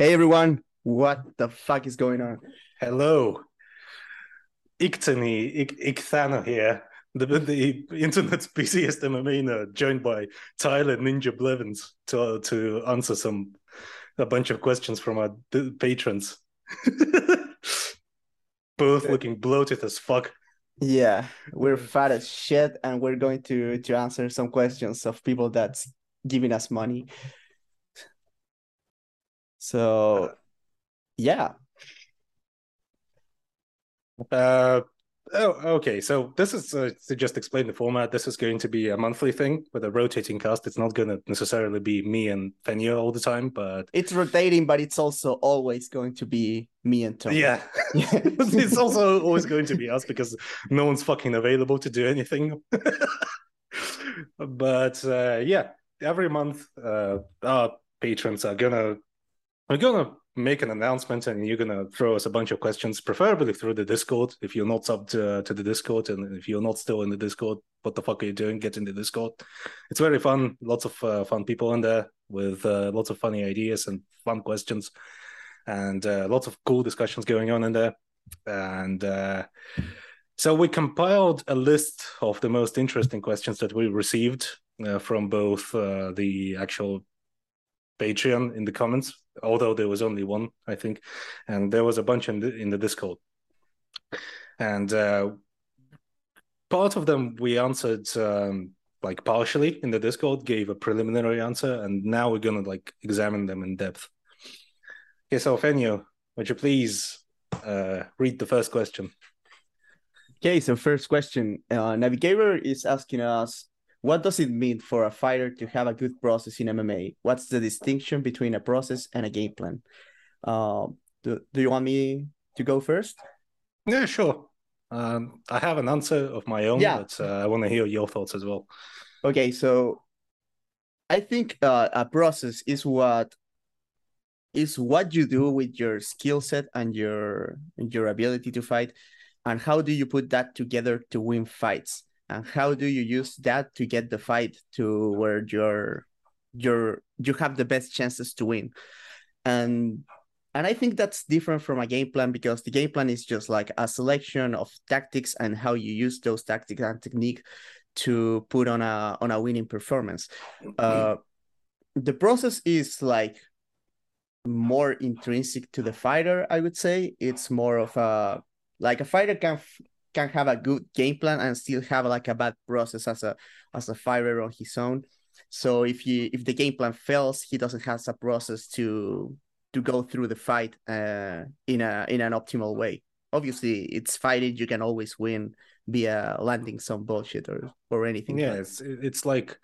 Hey everyone, what the fuck is going on? Hello. Iktani, Ik- here, the, the internet's busiest MMA nerd, uh, joined by Tyler Ninja Blevins to, uh, to answer some a bunch of questions from our d- patrons. Both looking bloated as fuck. Yeah, we're fat as shit and we're going to to answer some questions of people that's giving us money. So yeah, Uh, oh, okay. So this is uh, to just explain the format. This is going to be a monthly thing with a rotating cast. It's not going to necessarily be me and Feño all the time, but it's rotating, but it's also always going to be me and Tom. yeah, it's also always going to be us because no one's fucking available to do anything. but uh, yeah, every month uh, our patrons are gonna are gonna make an announcement and you're gonna throw us a bunch of questions, preferably through the Discord. If you're not subbed to, to the Discord and if you're not still in the Discord, what the fuck are you doing? Get in the Discord. It's very fun. Lots of uh, fun people in there with uh, lots of funny ideas and fun questions, and uh, lots of cool discussions going on in there. And uh, so we compiled a list of the most interesting questions that we received uh, from both uh, the actual Patreon in the comments, although there was only one, I think, and there was a bunch in the, in the Discord. And uh, part of them we answered um, like partially in the Discord, gave a preliminary answer, and now we're gonna like examine them in depth. Okay, so Feño, would you please uh, read the first question? Okay, so first question. Uh, Navigator is asking us, what does it mean for a fighter to have a good process in MMA? What's the distinction between a process and a game plan? Uh, do, do you want me to go first? Yeah, sure. Um, I have an answer of my own, Yeah. but uh, I want to hear your thoughts as well. Okay, so I think uh, a process is what is what you do with your skill set and your your ability to fight, and how do you put that together to win fights, and how do you use that to get the fight to where you're you're you have the best chances to win, and and I think that's different from a game plan because the game plan is just like a selection of tactics and how you use those tactics and technique to put on a on a winning performance. Uh, the process is like more intrinsic to the fighter. I would say it's more of a like a fighter can can have a good game plan and still have like a bad process as a as a fighter on his own. So if you if the game plan fails, he doesn't have a process to to go through the fight uh, in a in an optimal way. Obviously, it's fighting. You can always win via landing some bullshit or or anything. Yeah, but- it's it's like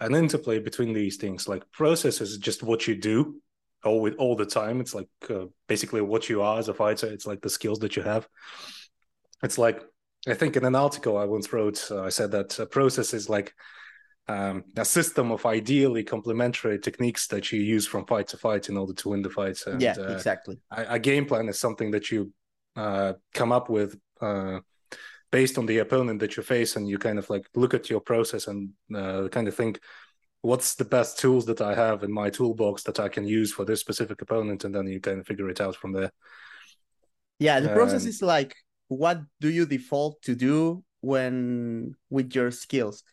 an interplay between these things. Like process is just what you do all with all the time. It's like uh, basically what you are as a fighter. It's like the skills that you have. It's like I think in an article I once wrote, uh, I said that a process is like um, a system of ideally complementary techniques that you use from fight to fight in order to win the fight. And, yeah, uh, exactly. a, a game plan is something that you uh, come up with uh, based on the opponent that you face, and you kind of like look at your process and uh, kind of think, what's the best tools that I have in my toolbox that I can use for this specific opponent, and then you kind of figure it out from there. Yeah, the process Um, is like what do you default to do when with your skills?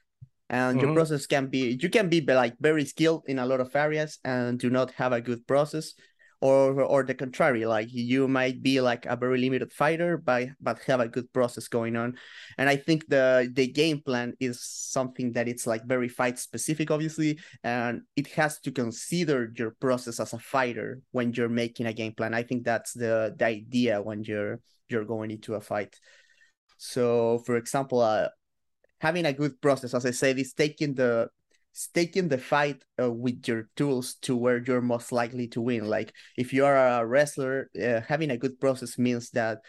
And your Mhm. process can be you can be be, like very skilled in a lot of areas and do not have a good process or or the contrary like you might be like a very limited fighter but but have a good process going on and i think the the game plan is something that it's like very fight specific obviously and it has to consider your process as a fighter when you're making a game plan i think that's the the idea when you're you're going into a fight. So for example uh, having a good process as i said is taking the taking the fight uh, with your tools to where you're most likely to win. Like if you are a wrestler uh, having a good process means that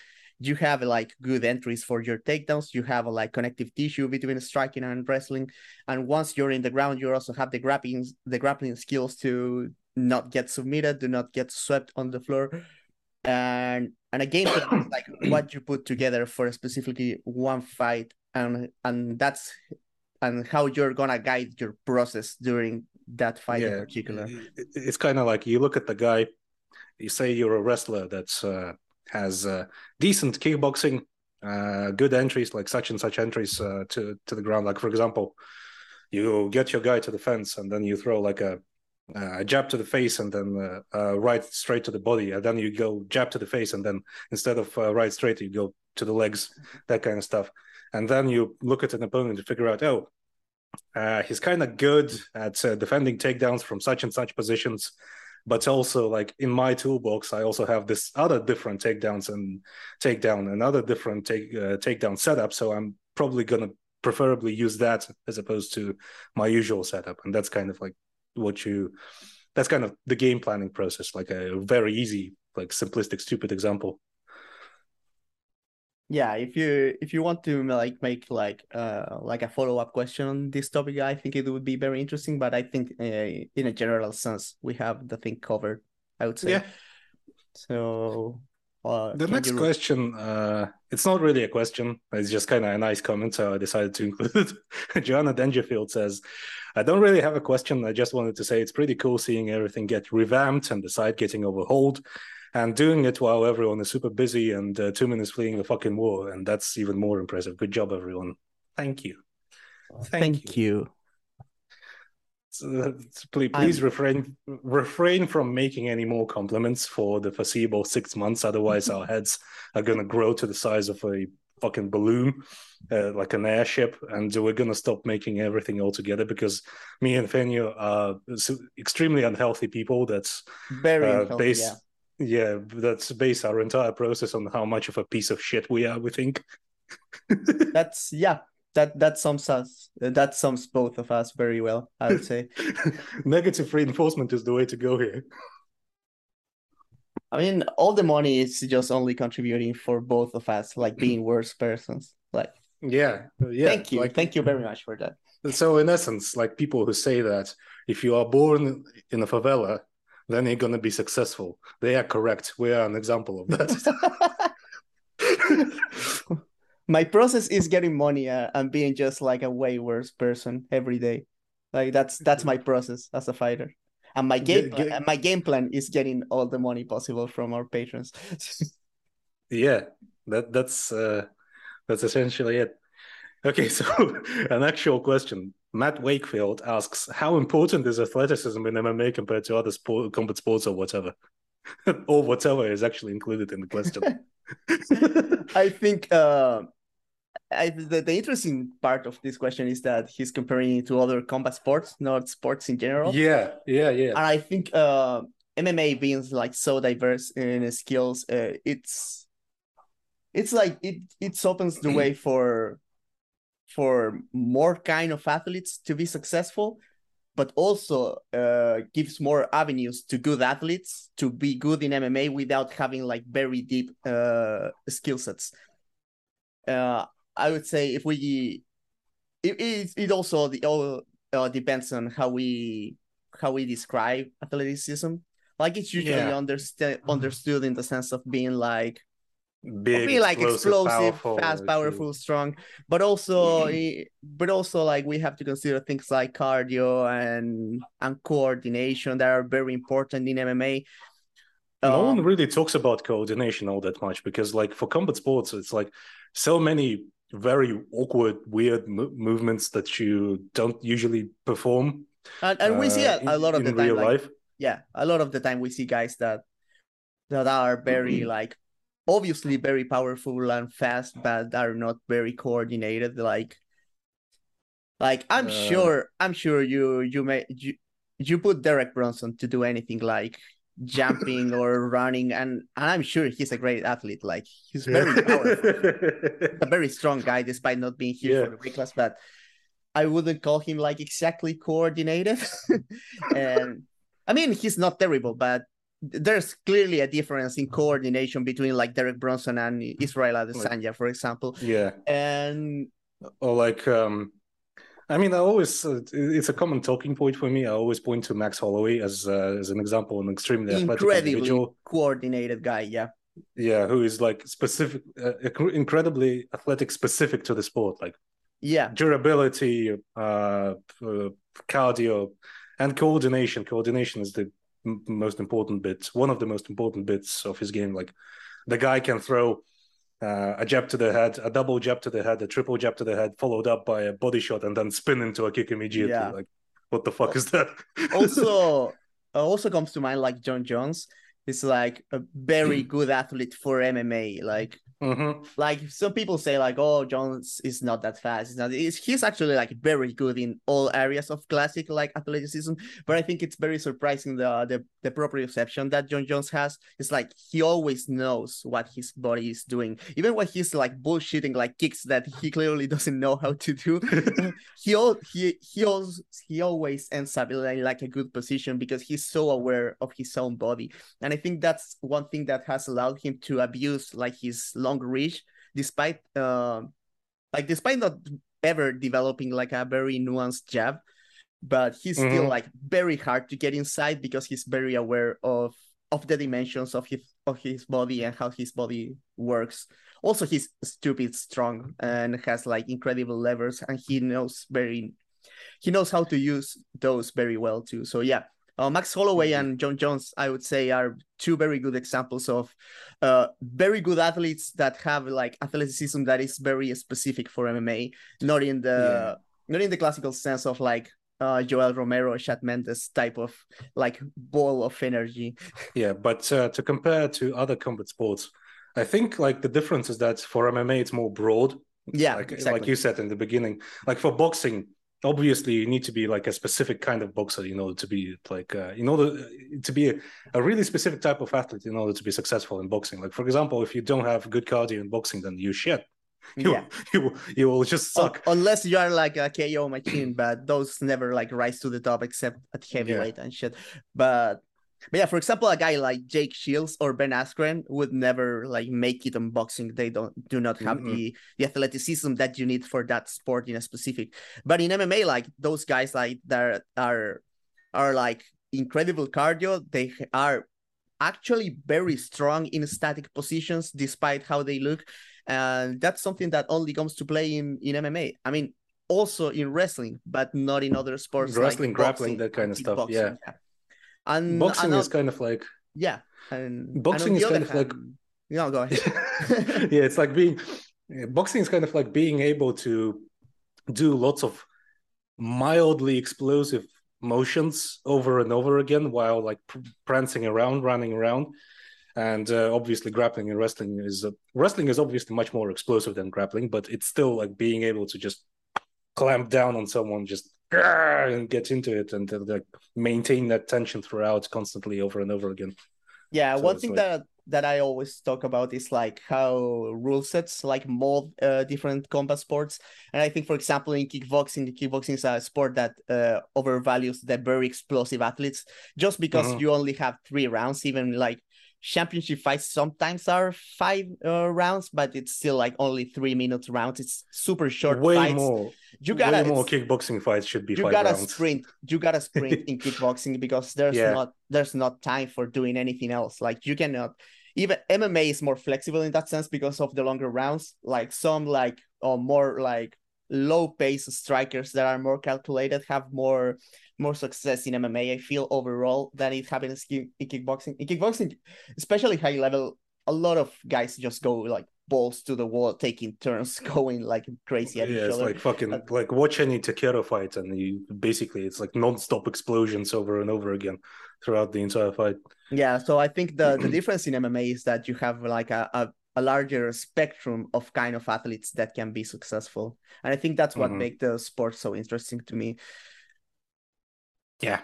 you have like good entries for your takedowns. You have like connective tissue between striking and wrestling. And once you're in the ground you also have the grappling the grappling skills to not get submitted do not get swept on the floor and and a game plan is like what you put together for a specifically one fight and and that's and how you're gonna guide your process during that fight in particular it's kind of like you look at the guy you say you're a wrestler that uh, has uh, decent kickboxing, uh, good entries like such and such entries uh, to to the ground. Like for example, you get your guy to the fence and then you throw like a, a jab to the face and then uh, right straight to the body, and then you go jab to the face and then instead of right straight you go to the legs, that kind of stuff. And then you look at an opponent to figure out, oh, uh, he's kind of good at uh, defending takedowns from such and such positions. But also like in my toolbox i also have this other different takedowns and takedown another different take uh, takedown setup. So i'm probably gonna preferably use that as opposed to my usual setup. And that's kind of like what you that's kind of the game planning process like a very easy like simplistic stupid example. Yeah if you if you want to like make like uh like a follow-up question on this topic i think it would be very interesting but i think uh, in a general sense we have the thing covered i would say. Yeah. So uh, the next you... question uh it's not really a question it's just kind of a nice comment so i decided to include it joanna dangerfield says i don't really have a question i just wanted to say it's pretty cool seeing everything get revamped and the site getting overhauled and doing it while everyone is super busy and uh, two minutes fleeing a fucking war, and that's even more impressive. Good job, everyone. Thank you. Thank, Thank you. you. So, please, please refrain refrain from making any more compliments for the foreseeable six months. Otherwise, our heads are gonna grow to the size of a fucking balloon, uh, like an airship, and we're gonna stop making everything altogether because me and Feño are extremely unhealthy people. That's very uh, unhealthy, based. Yeah yeah, that's base our entire process on how much of a piece of shit we are. We think. that's yeah. That that sums us. That sums both of us very well. I would say. Negative reinforcement is the way to go here. I mean, all the money is just only contributing for both of us, like being worse persons. Like, yeah, uh, yeah. Thank you, like, thank you very much for that. So, in essence, like people who say that if you are born in a favela, then you're going to be successful. They are correct. We are an example of that. My process is getting money uh, and being just like a way worse person every day. Like that's that's my process as a fighter. And my game get, get... my game plan is getting all the money possible from our patrons. yeah, that that's uh, that's essentially it. Okay, so an actual question. Matt Wakefield asks, "How important is athleticism in MMA compared to other sport, combat sports, or whatever, or whatever is actually included in the question?" I think uh, I, the, the interesting part of this question is that he's comparing it to other combat sports, not sports in general. Yeah, yeah, yeah. And I think uh, MMA being like so diverse in skills, uh, it's it's like it it opens the way for for more kind of athletes to be successful but also uh, gives more avenues to good athletes to be good in MMA without having like very deep uh, skill sets. Uh, I would say if we, it, it, it also the, all uh, depends on how we how we describe athleticism. Like it's usually yeah. understood understood in the sense of being like big be like explosive, powerful, fast powerful strong but also mm-hmm. but also like we have to consider things like cardio and and coordination that are very important in mma no um, one really talks about coordination all that much because like for combat sports it's like so many very awkward weird mo- movements that you don't usually perform and, and we see a, a lot of the time like, life yeah a lot of the time we see guys that that are very mm-hmm. like obviously very powerful and fast, but are not very coordinated. Like, like I'm uh, sure, I'm sure you you may you, you put Derek Brunson to do anything like jumping or running, and, and I'm sure he's a great athlete. Like he's very powerful, a very strong guy, despite not being here yeah. for the weight class. But I wouldn't call him like exactly coordinated. and I mean, he's not terrible, but there's clearly a difference in coordination between like Derek Brunson and Israel Adesanya, for example. Yeah. And or like um I mean, I always uh, it's a common talking point for me. I always point to Max Holloway as uh, as an example, an extremely incredibly coordinated guy. Yeah, yeah, who is like specific, uh, incredibly athletic, specific to the sport, like yeah, durability, uh, uh, cardio, and coordination. Coordination is the m- most important bits, one of the most important bits of his game. Like the guy can throw uh, a jab to the head, a double jab to the head, a triple jab to the head, followed up by a body shot, and then spin into a kick immediately. Yeah. Like, what the fuck is that? also uh, also comes to mind like Jon Jones. He's like a very good athlete for MMA. Like Mhm. like some people say like oh Jones is not that fast. He's not. He's, actually like very good in all areas of classic like athleticism. But I think it's very surprising the the the proprioception that Jon Jones has. It's like he always knows what his body is doing, even when he's like bullshitting like kicks that he clearly doesn't know how to do. he all he he always he always ends up in like, like a good position because he's so aware of his own body and i think that's one thing that has allowed him to abuse like his long reach despite uh, like despite not ever developing like a very nuanced jab but he's still Mhm. like very hard to get inside because he's very aware of of the dimensions of his of his body and how his body works also he's stupid strong and has like incredible levers and he knows very he knows how to use those very well too so yeah uh, max holloway Mhm. and jon jones i would say are two very good examples of uh very good athletes that have like athleticism that is very specific for mma not in the Yeah. not in the classical sense of like uh yoel romero Chad mendes type of like ball of energy Yeah, but uh, to compare to other combat sports, I think like the difference is that for MMA it's more broad. yeah like exactly. like you said in the beginning. Like for boxing, obviously you need to be like a specific kind of boxer in order to be like uh, in order to be a, a really specific type of athlete in order to be successful in boxing. Like for example, if you don't have good cardio in boxing, then you shit. You, yeah you you will just suck. unless you are like a KO machine, but those never like rise to the top except at heavyweight and shit. But but yeah, for example, a guy like Jake Shields or Ben Askren would never like make it in boxing. They don't do not have Mm-mm. the the athleticism that you need for that sport in a specific. But in MMA, like those guys like that are are are like incredible cardio. They are actually very strong in static positions despite how they look and that's something that only comes to play in in MMA. I mean, also in wrestling, but not in other sports. like Wrestling, grappling, boxing that kind of stuff, kickboxing, yeah. And Boxing and is kind of like yeah, and and Boxing on is kind of like- hand- no, go ahead. yeah, it's like being boxing is kind of like being able to do lots of mildly explosive motions over and over again while like pr- prancing around, running around. And uh, obviously, grappling and wrestling is uh, wrestling is obviously much more explosive than grappling, but it's still like being able to just clamp down on someone, just and get into it, and like maintain that tension throughout constantly over and over again. Yeah, So one thing like- that that I always talk about is like how rule sets like mold uh, different combat sports. And I think, for example, in kickboxing, kickboxing is a sport that uh, overvalues the very explosive athletes just because Mhm. you only have three rounds. Even like championship fights sometimes are five uh, rounds, but it's still like only three minutes rounds. It's super short way fights. more, you gotta way more kickboxing fights should be you five gotta rounds. sprint you gotta sprint in kickboxing because there's Yeah. not there's not time for doing anything else like you cannot even mma is more flexible in that sense because of the longer rounds like some like or more like low pace strikers that are more calculated have more more success in mma i feel overall than it happens in in kickboxing in kickboxing especially high level a lot of guys just go like balls to the wall taking turns going like crazy at yeah, each it's other like fucking Uh, like watch any Takedo fight, and you basically it's like non-stop explosions over and over again throughout the entire fight. Yeah, so I think the the difference in MMA is that you have like a, a, a larger spectrum of kind of athletes that can be successful. And I think that's what Mhm. make the sport so interesting to me. Yeah.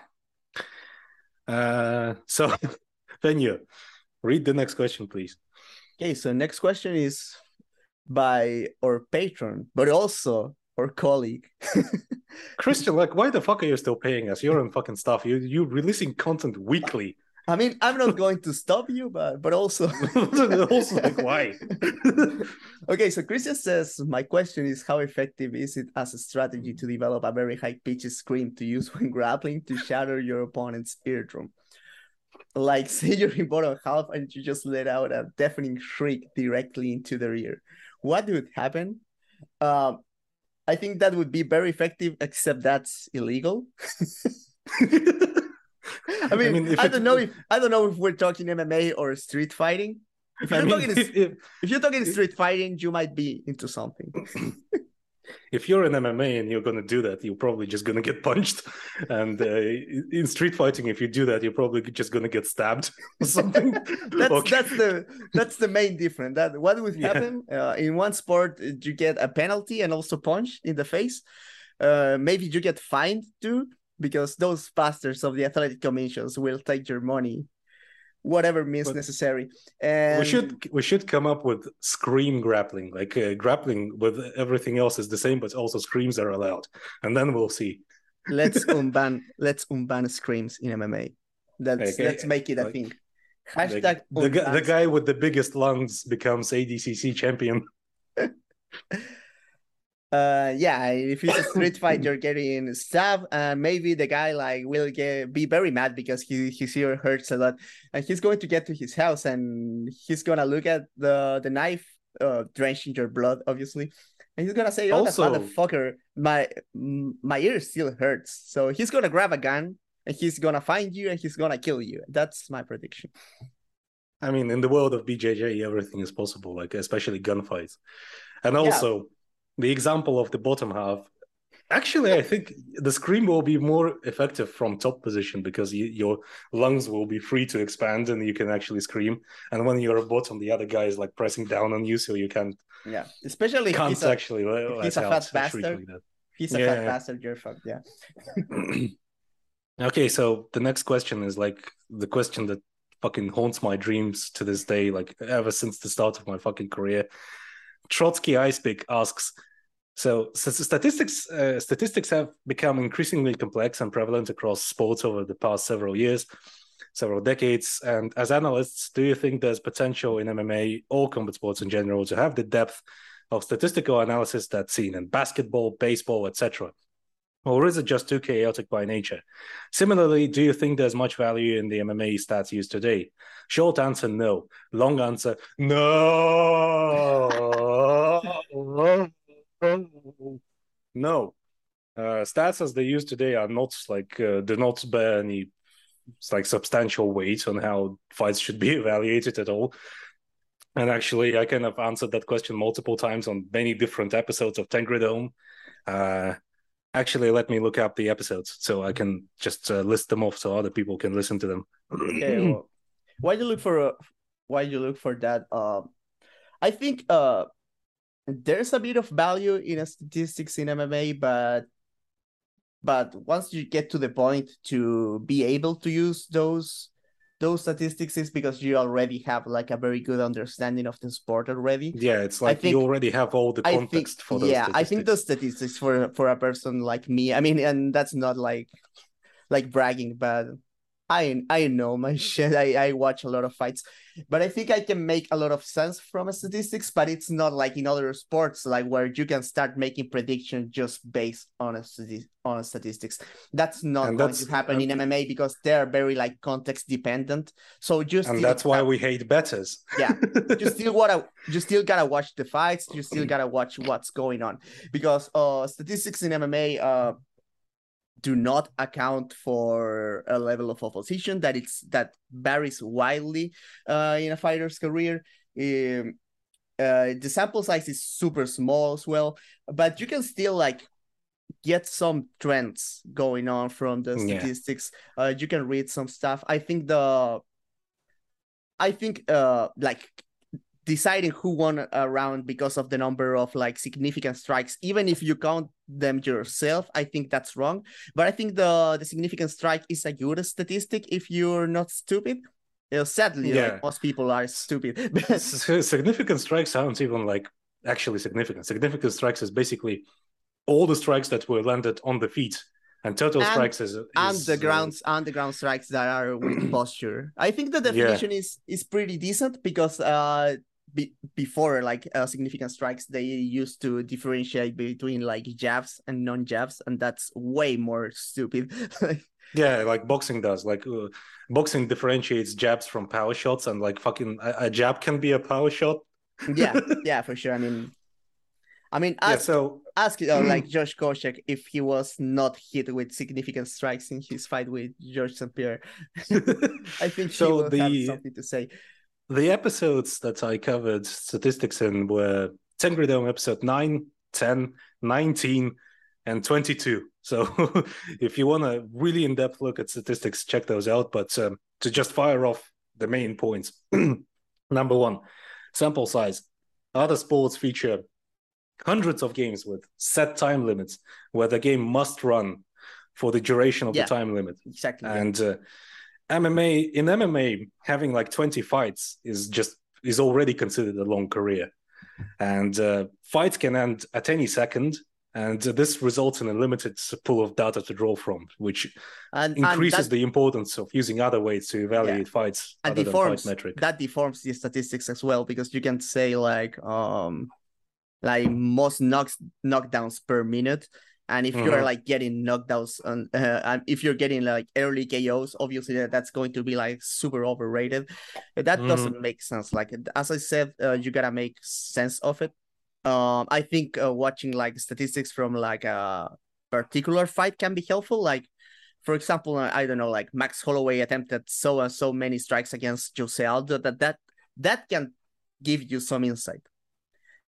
Uh, so then you read the next question, please. Okay, so next question is by our patron, but also our colleague. Christian, like, why the fuck are you still paying us? You're on fucking stuff. You you releasing content weekly. I mean, I'm not going to stop you, but but also also, like, why? okay, so Christian says, My question is how effective is it as a strategy to develop a very high pitched scream to use when grappling to shatter your opponent's eardrum? Like, say you're in bottom half and you just let out a deafening shriek directly into their ear. What would happen? Um, I think that would be very effective, except that's illegal. I mean, I, mean, I don't know if I don't know if we're talking MMA or street fighting. If you're mean, talking if, if, if you're talking street fighting, you might be into something. if you're in MMA and you're going to do that, you're probably just going to get punched. And uh, in street fighting, if you do that, you're probably just going to get stabbed or something. that's Okay. that's the that's the main difference. That what would Yeah. happen uh, in one sport, uh, you get a penalty and also punch in the face. Uh, maybe you get fined too because those bastards of the athletic commissions will take your money, whatever means But necessary. And we should we should come up with scream grappling, like uh, grappling with everything else is the same, but also screams are allowed, and then we'll see. let's unban let's unban screams in MMA. Let's Okay, let's make it a like- thing. Hashtag the, the guy with the biggest lungs becomes ADCC champion. uh yeah if it's a street fight you're getting stabbed and maybe the guy like will get be very mad because he his ear hurts a lot and he's going to get to his house and he's gonna look at the the knife uh drenched in your blood obviously and he's gonna say oh Also- that motherfucker my my ear still hurts. So he's gonna grab a gun and he's gonna find you and he's gonna kill you. That's my prediction. I mean, in the world of BJJ, everything is possible, like especially gunfights. And also, the example of the bottom half. Actually, I think the scream will be more effective from top position because you, your lungs will be free to expand and you can actually scream. And when you're bottom, the other guy is like pressing down on you, so you can't yeah especially can't he's a, actually uh, let, he's a fat bastard. like he's a Yeah, fat bastard you're fucked yeah okay, so the next question is like the question that fucking haunts my dreams to this day, like ever since the start of my fucking career. Trotsky Icepick asks, so, so statistics uh, statistics have become increasingly complex and prevalent across sports over the past several years, several decades. And as analysts, do you think there's potential in MMA or combat sports in general to have the depth of statistical analysis that's seen in basketball, baseball, etc.? Or is it just too chaotic by nature? Similarly, do you think there's much value in the MMA stats used today? Short answer, no. Long answer, no. no. Uh, stats as they use today are not like uh, do not bear any like substantial weight on how fights should be evaluated at all. And actually, I kind of answered that question multiple times on many different episodes of Tengridome. Uh, actually, let me look up the episodes so I can just uh, list them off so other people can listen to them. okay well, why do you look for a why do you look for that um i think uh there's a bit of value in a statistics in mma but but once you get to the point to be able to use those those statistics is because you already have like a very good understanding of the sport already yeah, it's like think- you already have all the I think, context for those. yeah, I think statistics. those statistics for for a person like me. I mean, and that's not like like bragging, but I I know my shit. I I watch a lot of fights, but I think I can make a lot of sense from statistics. But it's not like in other sports, like where you can start making predictions just based on a stati- on a statistics. That's not And going that's- to happen in MMA because they're very like context dependent. So just and that's why we hate betters. Yeah. you still wanna you still gotta watch the fights you still gotta watch what's going on because uh statistics in mma uh do not account for a level of opposition that it's that varies widely uh in a fighter's career. Um, uh the sample size is super small as well but you can still like get some trends going on from the Yeah. statistics. Uh you can read some stuff. I think the I think uh like deciding who won a round because of the number of like significant strikes, even if you count them yourself, I think that's wrong. But I think the the significant strike is a good statistic if you're not stupid. Uh, sadly, like, most people are stupid. Significant strikes aren't even like actually significant. Significant strikes is basically all the strikes that were landed on the feet, and total And- strikes is, is and the uh, and the ground strikes that are with posture. I think the Yeah. definition is is pretty decent because uh be, before like uh, significant strikes they used to differentiate between like jabs and non jabs and that's way more stupid. yeah, like boxing does. Like uh, boxing differentiates jabs from power shots, and like fucking a, a jab can be a power shot. yeah, yeah, for sure. I mean, I mean, yeah, ask so ask uh, like Josh Koscheck if he was not hit with significant strikes in his fight with Georges St. Pierre. I think he So will have something to say. The episodes that I covered statistics in were Tengri Dome episode 9, 10, 19, and 22. So if you want a really in depth look at statistics, check those out. But um, to just fire off the main points number one, sample size. Other sports feature hundreds of games with set time limits where the game must run for the duration of Yeah. the time limit. Exactly. And uh, MMA in MMA, having like 20 fights is just is already considered a long career. And uh, fights can end at any second. And this results in a limited pool of data to draw from, which and, and increases that, the importance of using other ways to evaluate fights and than fight deforms metric. that deforms the statistics as well because you can say like um like most knocks knockdowns per minute and if you're Mhm. like getting knockdowns on uh, and if you're getting like early KOs obviously that, that's going to be like super overrated that Mhm. doesn't make sense like as I said uh, you gotta make sense of it um I think uh, watching like statistics from like a particular fight can be helpful like for example, I don't know, like Max Holloway attempted so and so many strikes against Jose Aldo that that that can give you some insight.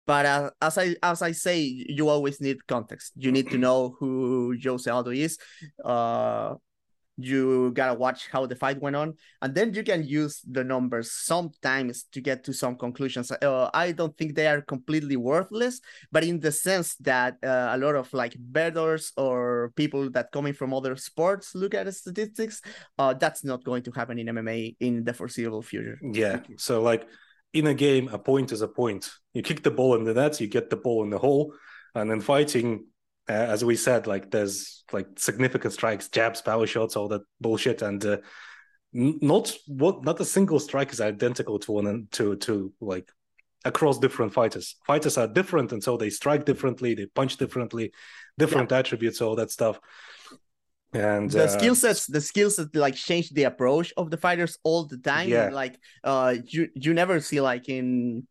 But uh, as I as I say, you always need context. You need to know who Jose Aldo is. Uh, you gotta watch how the fight went on, and then you can use the numbers sometimes to get to some conclusions. Uh, I don't think they are completely worthless, but in the sense that uh, a lot of like bettors or people that coming from other sports look at statistics, uh, that's not going to happen in MMA in the foreseeable future. Yeah. So like in a game, a point is a point. You kick the ball in the net, you get the ball in the hole, and then fighting, uh, as we said, like there's like significant strikes, jabs, power shots, all that bullshit, and uh, not what not a single strike is identical to one and to to like across different fighters. Fighters are different, and so they strike differently, they punch differently, different attributes, all that stuff. And the uh, skill sets the skill set like change the approach of the fighters all the time. Yeah. like uh you you never see like in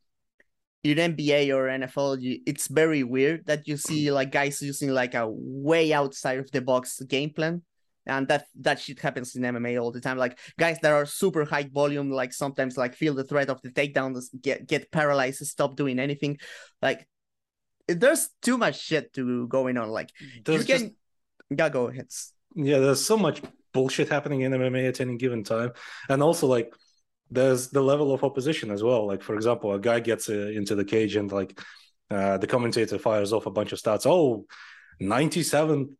in nba or nfl you, it's very weird that you see like guys using like a way outside of the box game plan. And that that shit happens in mma all the time. Like guys that are super high volume like sometimes like feel the threat of the takedown get get paralyzed stop doing anything. Like there's too much shit to going on. Like there's you just- can yeah go ahead yeah there's so much bullshit happening in mma at any given time. And also like there's the level of opposition as well. Like for example a guy gets uh, into the cage and like uh, the commentator fires off a bunch of stats. Oh 97%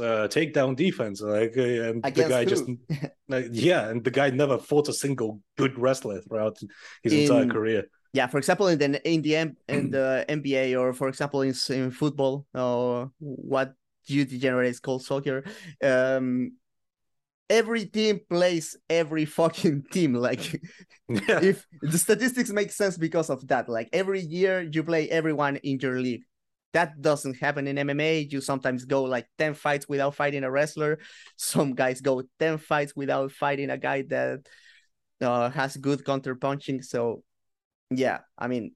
uh, takedown defense. Like uh, and the guy who? just like, yeah and the guy never fought a single good wrestler throughout his entire career. Yeah for example in the in the in the nba or for example in, in football or what you degenerates called soccer um every team plays every fucking team like yeah. if the statistics make sense because of that like every year you play everyone in your league. That doesn't happen in mma you sometimes go like 10 fights without fighting a wrestler. Some guys go 10 fights without fighting a guy that uh, has good counter punching so yeah i mean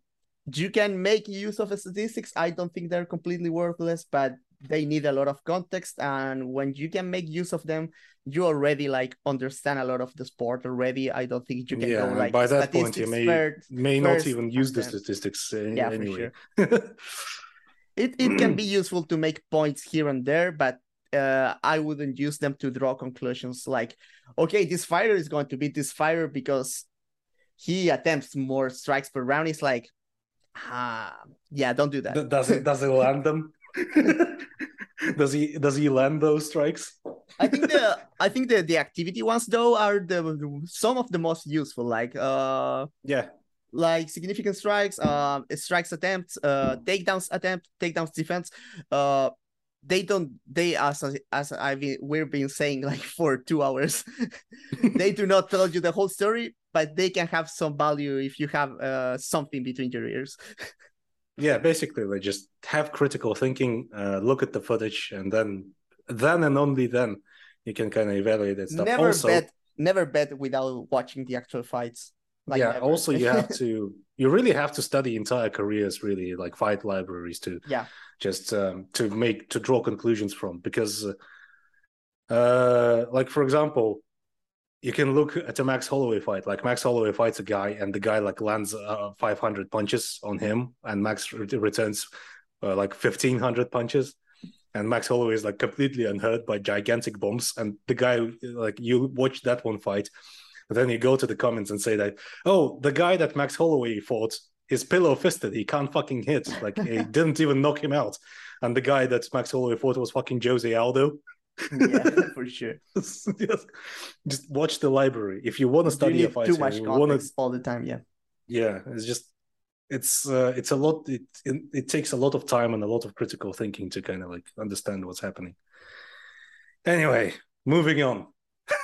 you can make use of statistics. I don't think they're completely worthless but they need a lot of context and when you can make use of them you already like understand a lot of the sport already i don't think you can yeah go like by that point you may first. may not first even use the then- statistics uh, Yeah, anyway it, it can be useful to make points here and there but uh, I wouldn't use them to draw conclusions like, okay, this fighter is going to beat this fighter because he attempts more strikes per round. It's like, ah, yeah, don't do that. Does it does it land them? does he does he land those strikes? I think the I think the the activity ones though are the some of the most useful. Like uh Yeah, like significant strikes, uh strikes attempts, uh takedowns attempt, takedowns defense. Uh they don't they as as I've been, we've been saying like for two hours, they do not tell you the whole story, but they can have some value if you have uh something between your ears. yeah. Basically, like just have critical thinking, uh, look at the footage, and then then and only then you can kind of evaluate that stuff. Never also, bet never bet without watching the actual fights. Like yeah. never. Also, you have to you really have to study entire careers, really, like fight libraries to yeah just um, to make to draw conclusions from because, uh, like for example, you can look at a Max Holloway fight. Like Max Holloway fights a guy, and the guy like lands uh, 500 punches on him, and Max re- returns uh, like 1500 punches. And Max Holloway is like completely unhurt by gigantic bombs. And the guy, like, you watch that one fight, then you go to the comments and say that, oh, the guy that Max Holloway fought is pillow fisted. He can't fucking hit. Like, he didn't even knock him out. And the guy that Max Holloway fought was fucking Jose Aldo. Yeah for sure. Yes. Just watch the library. If you want to study a need fight, too much to all the time yeah. Yeah it's just it's uh, it's a lot it, it it takes a lot of time and a lot of critical thinking to kind of like understand what's happening. Anyway moving on.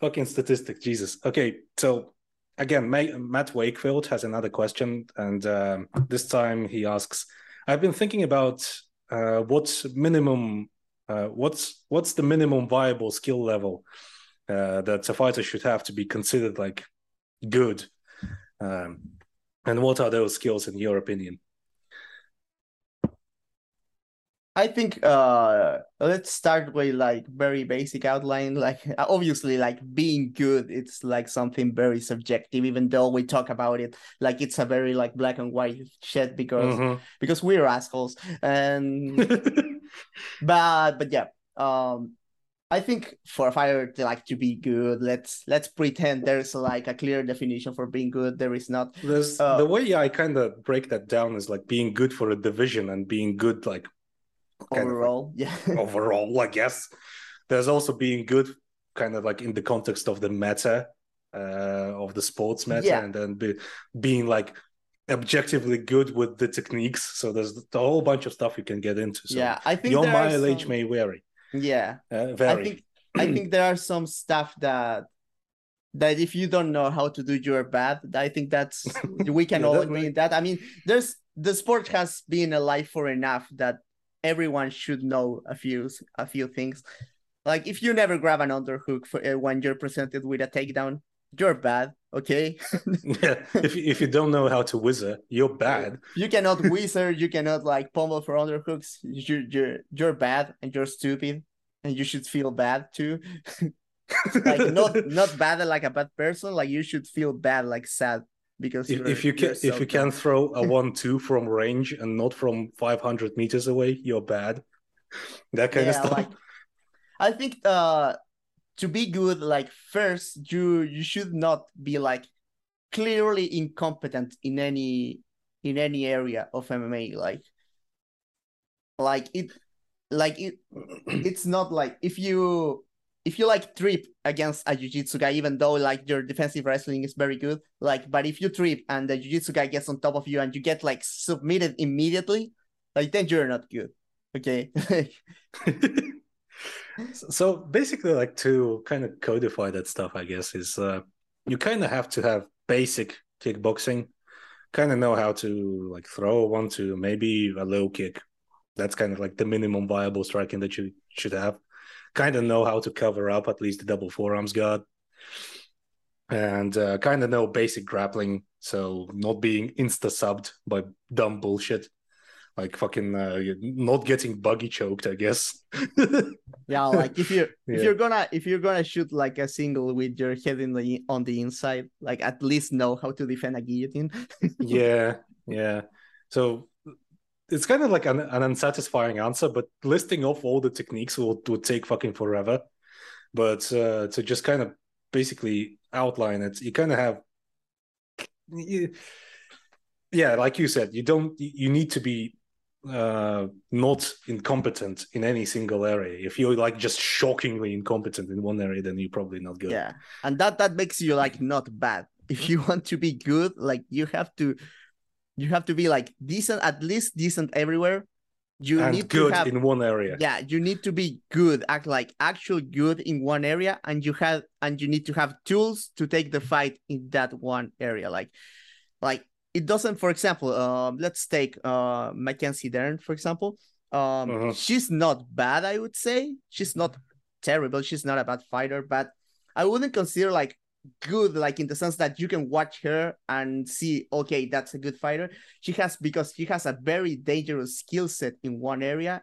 Fucking statistic jesus. Okay so again Ma- matt wakefield has another question and um, this time he asks i've been thinking about uh, what's minimum uh, what's what's the minimum viable skill level uh, that a fighter should have to be considered like good? Um, and what are those skills in your opinion I think uh let's start with like very basic outline like obviously like being good it's like something very subjective even though we talk about it like it's a very like black and white shit because Mhm. because we're assholes and but but yeah um I think for a fighter to like to be good let's let's pretend there's like a clear definition for being good there is not There's Uh, the way I kind of break that down is like being good for a division and being good like kind of overall yeah overall, I guess. There's also being good kind of like in the context of the meta uh of the sports meta Yeah. and then be, being like objectively good with the techniques. So there's a whole bunch of stuff you can get into. So yeah I think your mileage some- may vary. yeah Uh, I think I think there are some stuff that that if you don't know how to do, you're bad. I think that's we can Yeah, all agree in that. I mean, there's the sport has been alive for enough that everyone should know a few a few things. Like if you never grab an underhook for, uh, when you're presented with a takedown, you're bad. Okay, yeah, if if you don't know how to whizzer, you're bad. you cannot whizzer, you cannot like pummel for underhooks. You're you're you're bad and you're stupid, and you should feel bad too. like not not bad like a bad person like you should feel bad like sad because If, if you can you're so if you can throw a one two from range and not from five hundred meters away, you're bad. That kind of stuff. like i think uh to be good like first you you should not be like clearly incompetent in any in any area of mma like like it like it it's not like if you if you like trip against a jiu-jitsu guy even though like your defensive wrestling is very good like but if you trip and the jiu-jitsu guy gets on top of you and you get like submitted immediately like then you're not good okay? So basically like to kind of codify that stuff i guess is uh you kind of have to have basic kickboxing kind of know how to like throw one to maybe a low kick. That's kind of like the minimum viable striking that you should have kind of know how to cover up at least the double forearms guard and uh, kind of know basic grappling so not being insta subbed by dumb bullshit. Like fucking uh, not getting buggy choked i guess. Yeah like if you Yeah. if you're gonna if you're gonna shoot like a single with your head in the on the inside like at least know how to defend a guillotine. Yeah yeah. So it's kind of like an, an unsatisfying answer but listing off all the techniques will would take fucking forever. But uh, to just kind of basically outline it you kind of have you, yeah like you said you don't you need to be uh not incompetent in any single area. If you're like just shockingly incompetent in one area then you're probably not good. Yeah and that that makes you like not bad. If you want to be good like you have to you have to be like decent at least decent everywhere. You and need good to have in one area. Yeah you need to be good act like actual good in one area and you have and you need to have tools to take the fight in that one area. Like like it doesn't for example um let's take uh mackenzie dern for example. Um Mhm. she's not bad i would say. She's not terrible. She's not a bad fighter but i wouldn't consider like good like in the sense that you can watch her and see okay that's a good fighter. She has because she has a very dangerous skill set in one area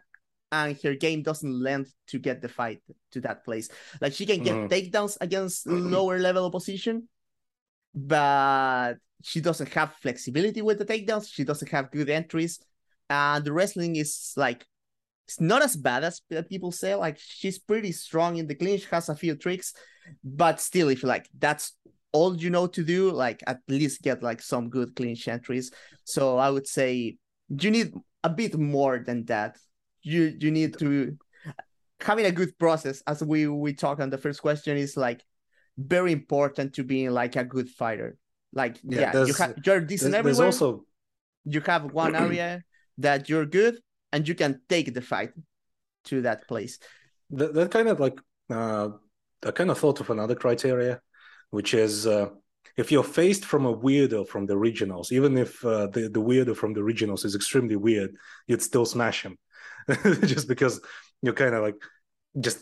and her game doesn't lend to get the fight to that place. Like she can get mm. takedowns against lower level opposition but she doesn't have flexibility with the takedowns. She doesn't have good entries and the wrestling is like it's not as bad as people say. Like she's pretty strong in the clinch has a few tricks but still, if like that's all you know to do, like at least get like some good clinch entries. So I would say you need a bit more than that. You you need to having a good process, as we we talked on the first question, is like very important to being like a good fighter. Like yeah, yeah you have you're decent there's, everywhere. There's also you have one area that you're good and you can take the fight to that place. That, that kind of like uh I kind of thought of another criteria, which is uh, if you're faced from a weirdo from the regionals, even if uh, the, the weirdo from the regionals is extremely weird, you'd still smash him just because you're kind of like just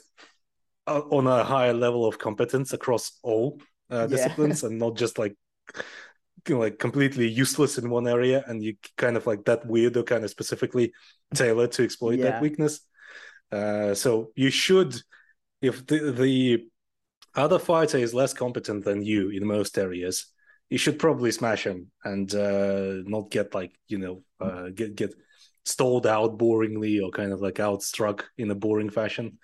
uh, on a higher level of competence across all uh, disciplines yeah. and not just like you know, like completely useless in one area and you kind of like that weirdo kind of specifically tailored to exploit yeah. that weakness. Uh, so you should if the, the other fighter is less competent than you in most areas, you should probably smash him and uh, not get like you know uh, get get stalled out boringly or kind of like outstruck in a boring fashion.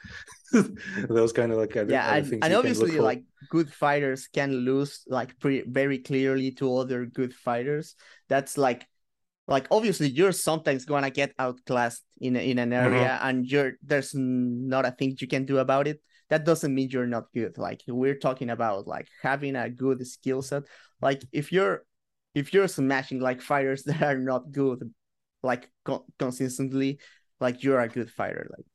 Those kind of like yeah, and, and obviously like good fighters can lose like pre- very clearly to other good fighters. That's like like obviously you're sometimes gonna get outclassed in in an mm-hmm. area mm-hmm. and you're there's not a thing you can do about it that doesn't mean you're not good like we're talking about like having a good skill set like if you're if you're smashing like fighters that are not good like co- consistently like you're a good fighter like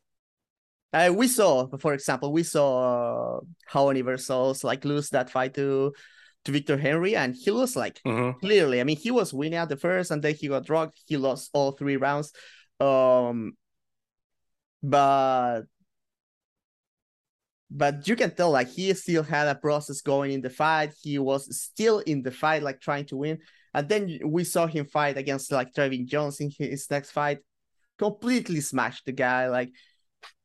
uh, we saw for example we saw uh, Raoni Barcelos like lose that fight to to Victor Henry, and he was like mm-hmm. clearly. I mean, he was winning at the first, and then he got drugged. He lost all three rounds. Um, but but you can tell like he still had a process going in the fight. He was still in the fight, like trying to win. And then we saw him fight against like Trevin Jones in his next fight, completely smashed the guy. Like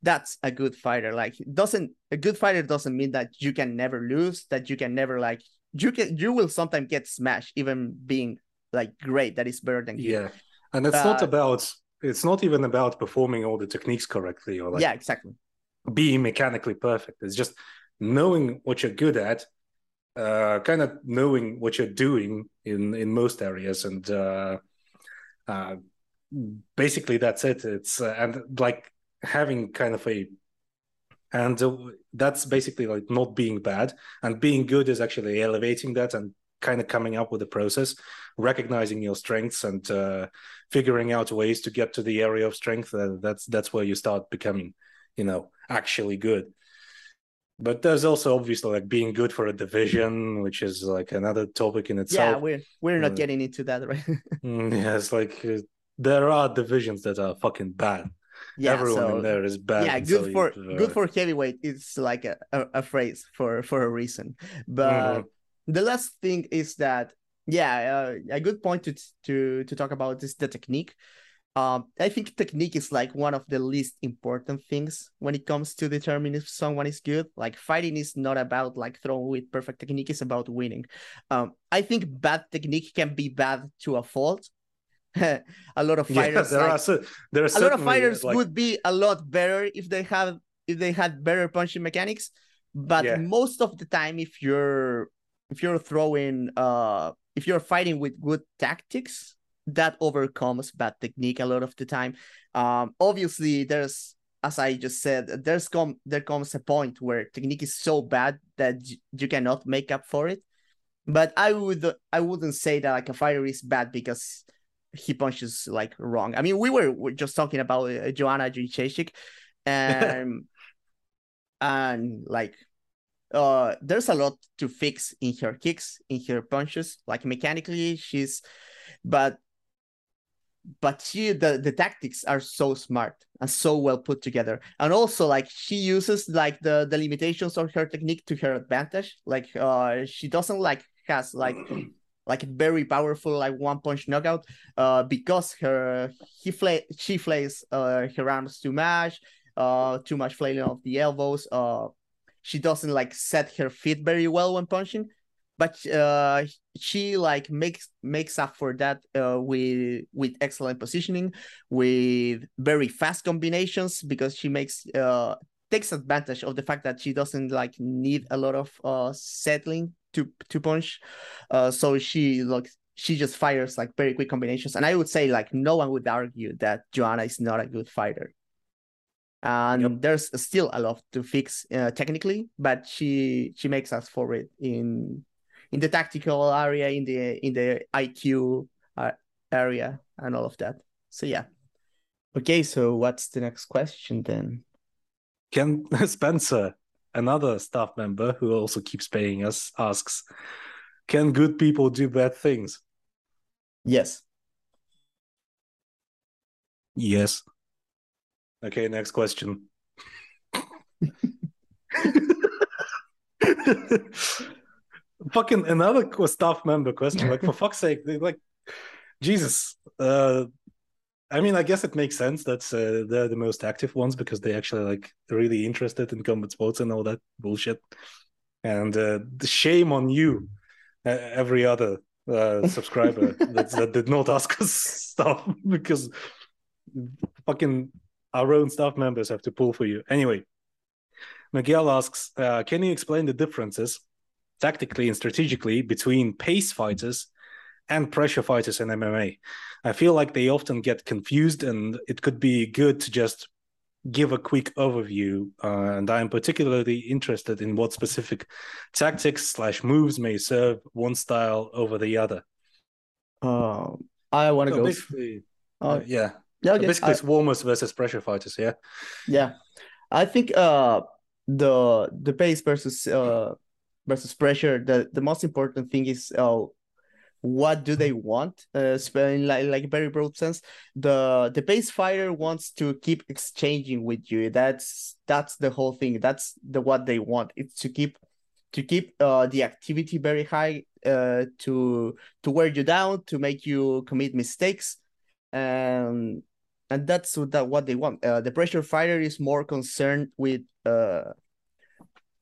that's a good fighter. Like doesn't a good fighter doesn't mean that you can never lose, that you can never like you can you will sometimes get smashed even being like great that is better than you. Yeah. And it's uh, not about it's not even about performing all the techniques correctly or like yeah exactly. being mechanically perfect. It's just knowing what you're good at uh kind of knowing what you're doing in in most areas and uh uh basically that's it. It's uh, and like having kind of a and uh, that's basically like not being bad. And being good is actually elevating that and kind of coming up with the process recognizing your strengths and uh, figuring out ways to get to the area of strength uh, that's that's where you start becoming you know actually good. But there's also obviously like being good for a division which is like another topic in itself. yeah we're we're not uh, getting into that right? mm, yeah it's like uh, there are divisions that are fucking bad yeah, everyone so, in there is bad. Yeah, good for you, uh... good for heavyweight. It's like a, a, a, phrase for for a reason. But mm-hmm. the last thing is that yeah, uh, a good point to to to talk about is the technique. Um, I think technique is like one of the least important things when it comes to determining if someone is good. Like fighting is not about like throwing with perfect technique; it's about winning. Um, I think bad technique can be bad to a fault, a lot of fighters. Yeah, there like, are so, there are a lot of fighters like... would be a lot better if they have if they had better punching mechanics. But yeah. most of the time, if you're if you're throwing uh if you're fighting with good tactics, that overcomes bad technique a lot of the time. Um, obviously, there's as I just said, there's come there comes a point where technique is so bad that you cannot make up for it. But I would I wouldn't say that like a fighter is bad because he punches like wrong. I mean, we were, were just talking about uh, Joanna Jędrzejczyk, and and like uh there's a lot to fix in her kicks, in her punches. Like mechanically, she's but but she the, the tactics are so smart and so well put together and also like she uses like the the limitations of her technique to her advantage like uh she doesn't like has like like very powerful like one punch knockout uh because her he flay she flays uh her arms too much uh too much flailing of the elbows uh she doesn't like set her feet very well when punching but uh she like makes makes up for that uh with with excellent positioning with very fast combinations because she makes uh takes advantage of the fact that she doesn't like need a lot of uh settling to to punch. Uh so she like she just fires like very quick combinations. And i would say like no one would argue that joanna is not a good fighter. And yep. there's still a lot to fix uh, technically but she she makes us for it in in the tactical area in the in the iq uh, area and all of that. So yeah. Okay so what's the next question then Ken Spencer, another staff member who also keeps paying us, asks, "Can good people do bad things?" Yes. Yes. Okay, next question. Fucking another staff member question. Like for fuck's sake, like Jesus. Uh I mean, I guess it makes sense that uh, they're the most active ones because they actually like really interested in combat sports and all that bullshit. And uh, the shame on you, uh, every other uh, subscriber that, that did not ask us stuff because fucking our own staff members have to pull for you. Anyway, Miguel asks, uh, can you explain the differences tactically and strategically between pace fighters and pressure fighters in MMA. I feel like they often get confused, and it could be good to just give a quick overview. Uh, and I am particularly interested in what specific tactics slash moves may serve one style over the other. Uh, I want to so go. Basically, uh, uh, yeah. Yeah, okay. so basically, I... it's warmers versus pressure fighters. Yeah. Yeah, I think uh the the pace versus uh versus pressure. The the most important thing is uh what do they want uh, in like, like very broad sense the the pace fighter wants to keep exchanging with you. That's that's the whole thing. That's the what they want. It's to keep to keep uh, the activity very high uh, to to wear you down to make you commit mistakes. And and that's what, that what they want. Uh, the pressure fighter is more concerned with uh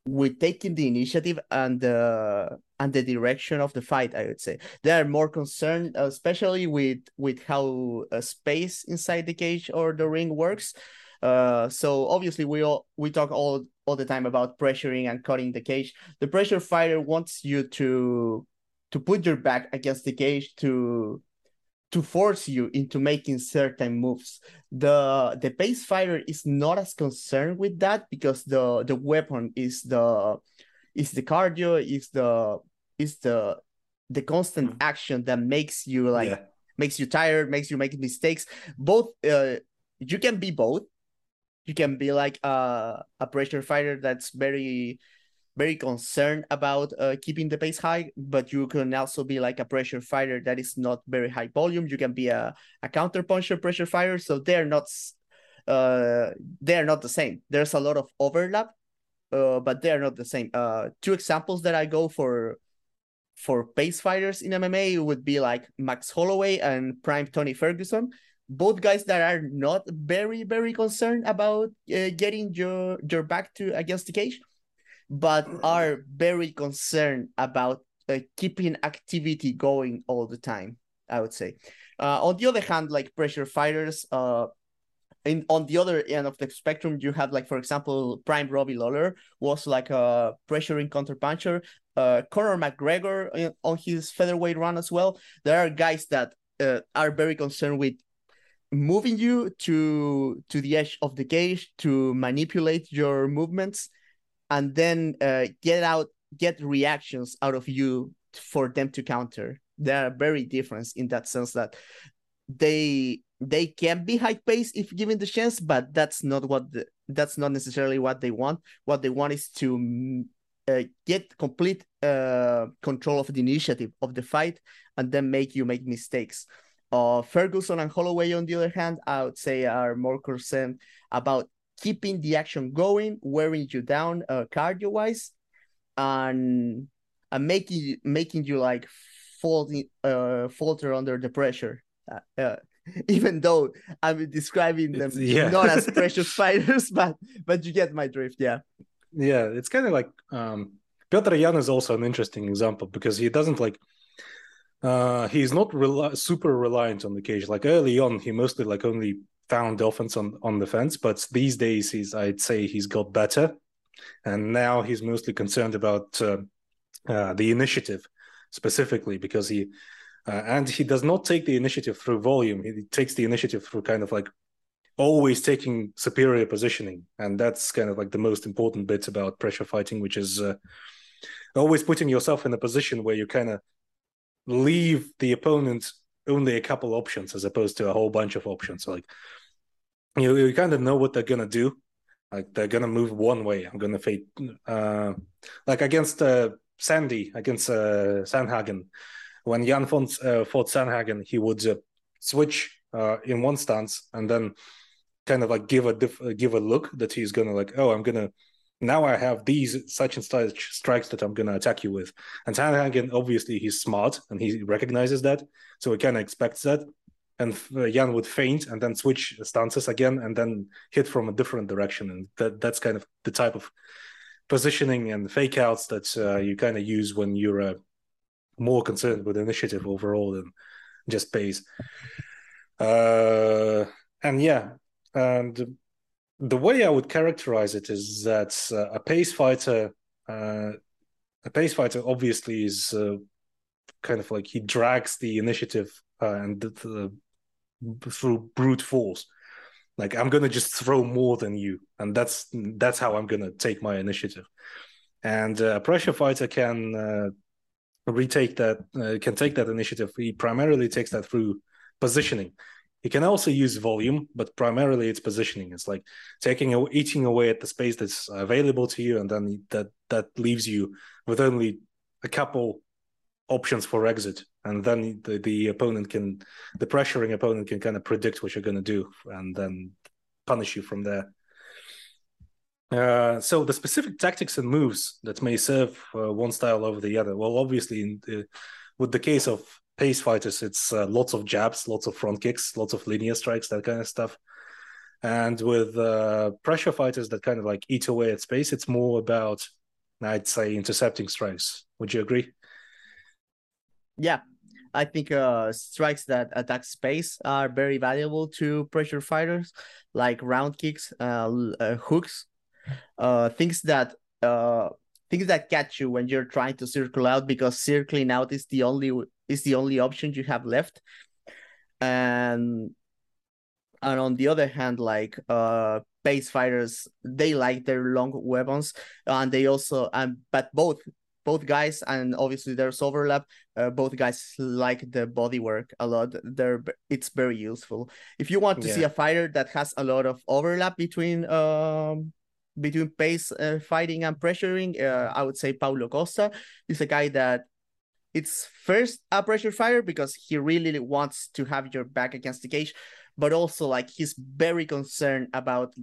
with taking the initiative and the and the direction of the fight i would say. They are more concerned especially with with how a space inside the cage or the ring works. Uh, so obviously we all we talk all all the time about pressuring and cutting the cage. The pressure fighter wants you to to put your back against the cage to to force you into making certain moves. The the pace fighter is not as concerned with that because the the weapon is the is the cardio, is the is the the constant mm-hmm. action that makes you like yeah. makes you tired, makes you make mistakes. Both uh you can be both. You can be like a a pressure fighter that's very very concerned about uh, keeping the pace high, but you can also be like a pressure fighter that is not very high volume. You can be a, a counter puncher pressure fighter, so they're not uh they're not the same. There's a lot of overlap, uh, but they're not the same. Uh, two examples that I go for for pace fighters in MMA would be like Max Holloway and Prime Tony Ferguson. Both guys that are not very very concerned about uh, getting your your back to against the cage but are very concerned about uh, keeping activity going all the time. I would say. Uh, on the other hand, like pressure fighters, uh, in on the other end of the spectrum, you have like for example, Prime Robbie Lawler was like a pressuring counter puncher. Uh, Conor McGregor uh, on his featherweight run as well. There are guys that uh, are very concerned with moving you to to the edge of the cage to manipulate your movements and then uh, get out get reactions out of you for them to counter. They are very different in that sense that they they can be high pace if given the chance but that's not what the, that's not necessarily what they want. What they want is to mm, uh, get complete uh, control of the initiative of the fight and then make you make mistakes. Uh, Ferguson and Holloway, on the other hand, I would say are more concerned about keeping the action going, wearing you down uh, cardio wise, and and making making you like falling uh falter under the pressure. Uh, uh, even though I'm describing them yeah. not as pressure fighters, but but you get my drift, yeah. Yeah, it's kind of like um Petr Yan is also an interesting example because he doesn't like uh he's not rel- super reliant on the cage. Like early on, he mostly like only found offense on on the fence, but these days he's I'd say he's got better, and now he's mostly concerned about uh, uh, the initiative specifically because he uh, and he does not take the initiative through volume. He takes the initiative through kind of like always taking superior positioning, and that's kind of like the most important bit about pressure fighting, which is uh, always putting yourself in a position where you kind of leave the opponent only a couple options as opposed to a whole bunch of options. Like you, you kind of know what they're gonna do. Like they're gonna move one way. I'm gonna fade. Uh, like against uh, Sandy, against uh, Sandhagen, when Yan uh, fought Sandhagen, he would uh, switch uh, in one stance and then kind of like give a diff- give a look that he's gonna like, oh, I'm gonna now I have these such and such strikes that I'm gonna attack you with. And Sandhagen, obviously, he's smart and he recognizes that, so he kind of expects that. And uh, Yan would feint and then switch stances again and then hit from a different direction, and that that's kind of the type of positioning and fake outs that uh, you kind of use when you're uh, more concerned with initiative overall than just pace. Uh, and yeah, and the way I would characterize it is that uh, a pace fighter, uh, a pace fighter, obviously is uh, kind of like he drags the initiative uh, and the, through brute force. Like I'm gonna just throw more than you, and that's that's how I'm gonna take my initiative. And uh, a pressure fighter can uh, retake that can take that initiative he primarily takes that through positioning he can also use volume but primarily it's positioning. It's like taking eating away at the space that's available to you and then that that leaves you with only a couple options for exit. And then the, the opponent can the pressuring opponent can kind of predict what you're going to do and then punish you from there. Uh, so the specific tactics and moves that may serve uh, one style over the other. Well, obviously, the, with the case of pace fighters, it's uh, lots of jabs, lots of front kicks, lots of linear strikes, that kind of stuff. And with uh, pressure fighters that kind of like eat away at space, it's more about, I'd say, intercepting strikes. Would you agree? Yeah, I think uh, strikes that attack space are very valuable to pressure fighters, like round kicks, uh, uh, hooks, uh, things that uh, things that catch you when you're trying to circle out because circling out is the only is the only option you have left. And and on the other hand like uh pace fighters they like their long weapons and they also and but both both guys and obviously there's overlap uh, both guys like the body work a lot. They're it's very useful. If you want to yeah. see a fighter that has a lot of overlap between um between pace uh, fighting and pressuring, uh, I would say Paulo Costa is a guy that it's first a pressure fighter because he really wants to have your back against the cage, but also like he's very concerned about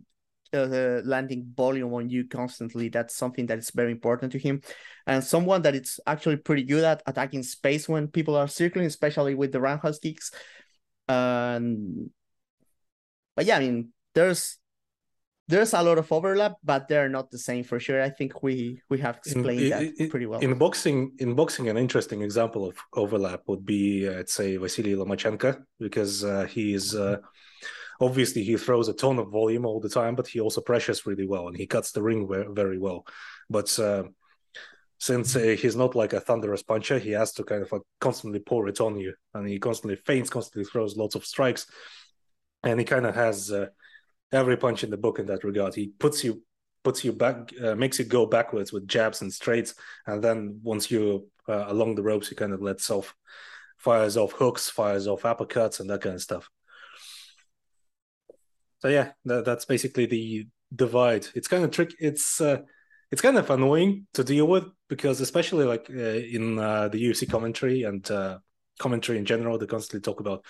uh, landing volume on you constantly. That's something that is very important to him, and someone that it's actually pretty good at attacking space when people are circling, especially with the roundhouse kicks. Um, but yeah, I mean, there's there's a lot of overlap, but they're not the same for sure. I think we we have explained in, that in, pretty well. In boxing, in boxing, an interesting example of overlap would be, uh, I'd say, Vasily Lomachenko, because uh, he is uh, obviously he throws a ton of volume all the time, but he also pressures really well and he cuts the ring very well. But uh, since uh, he's not like a thunderous puncher, he has to kind of like constantly pour it on you, and he constantly feints, constantly throws lots of strikes, and he kind of has uh, every punch in the book in that regard. He puts you puts you back, uh, makes you go backwards with jabs and straights, and then once you're uh, along the ropes, he kind of lets off, fires off hooks, fires off uppercuts, and that kind of stuff. So yeah, that, that's basically the divide. It's kind of trick. It's uh, it's kind of annoying to deal with because especially like uh, in uh, the UFC commentary and uh, commentary in general, they constantly talk about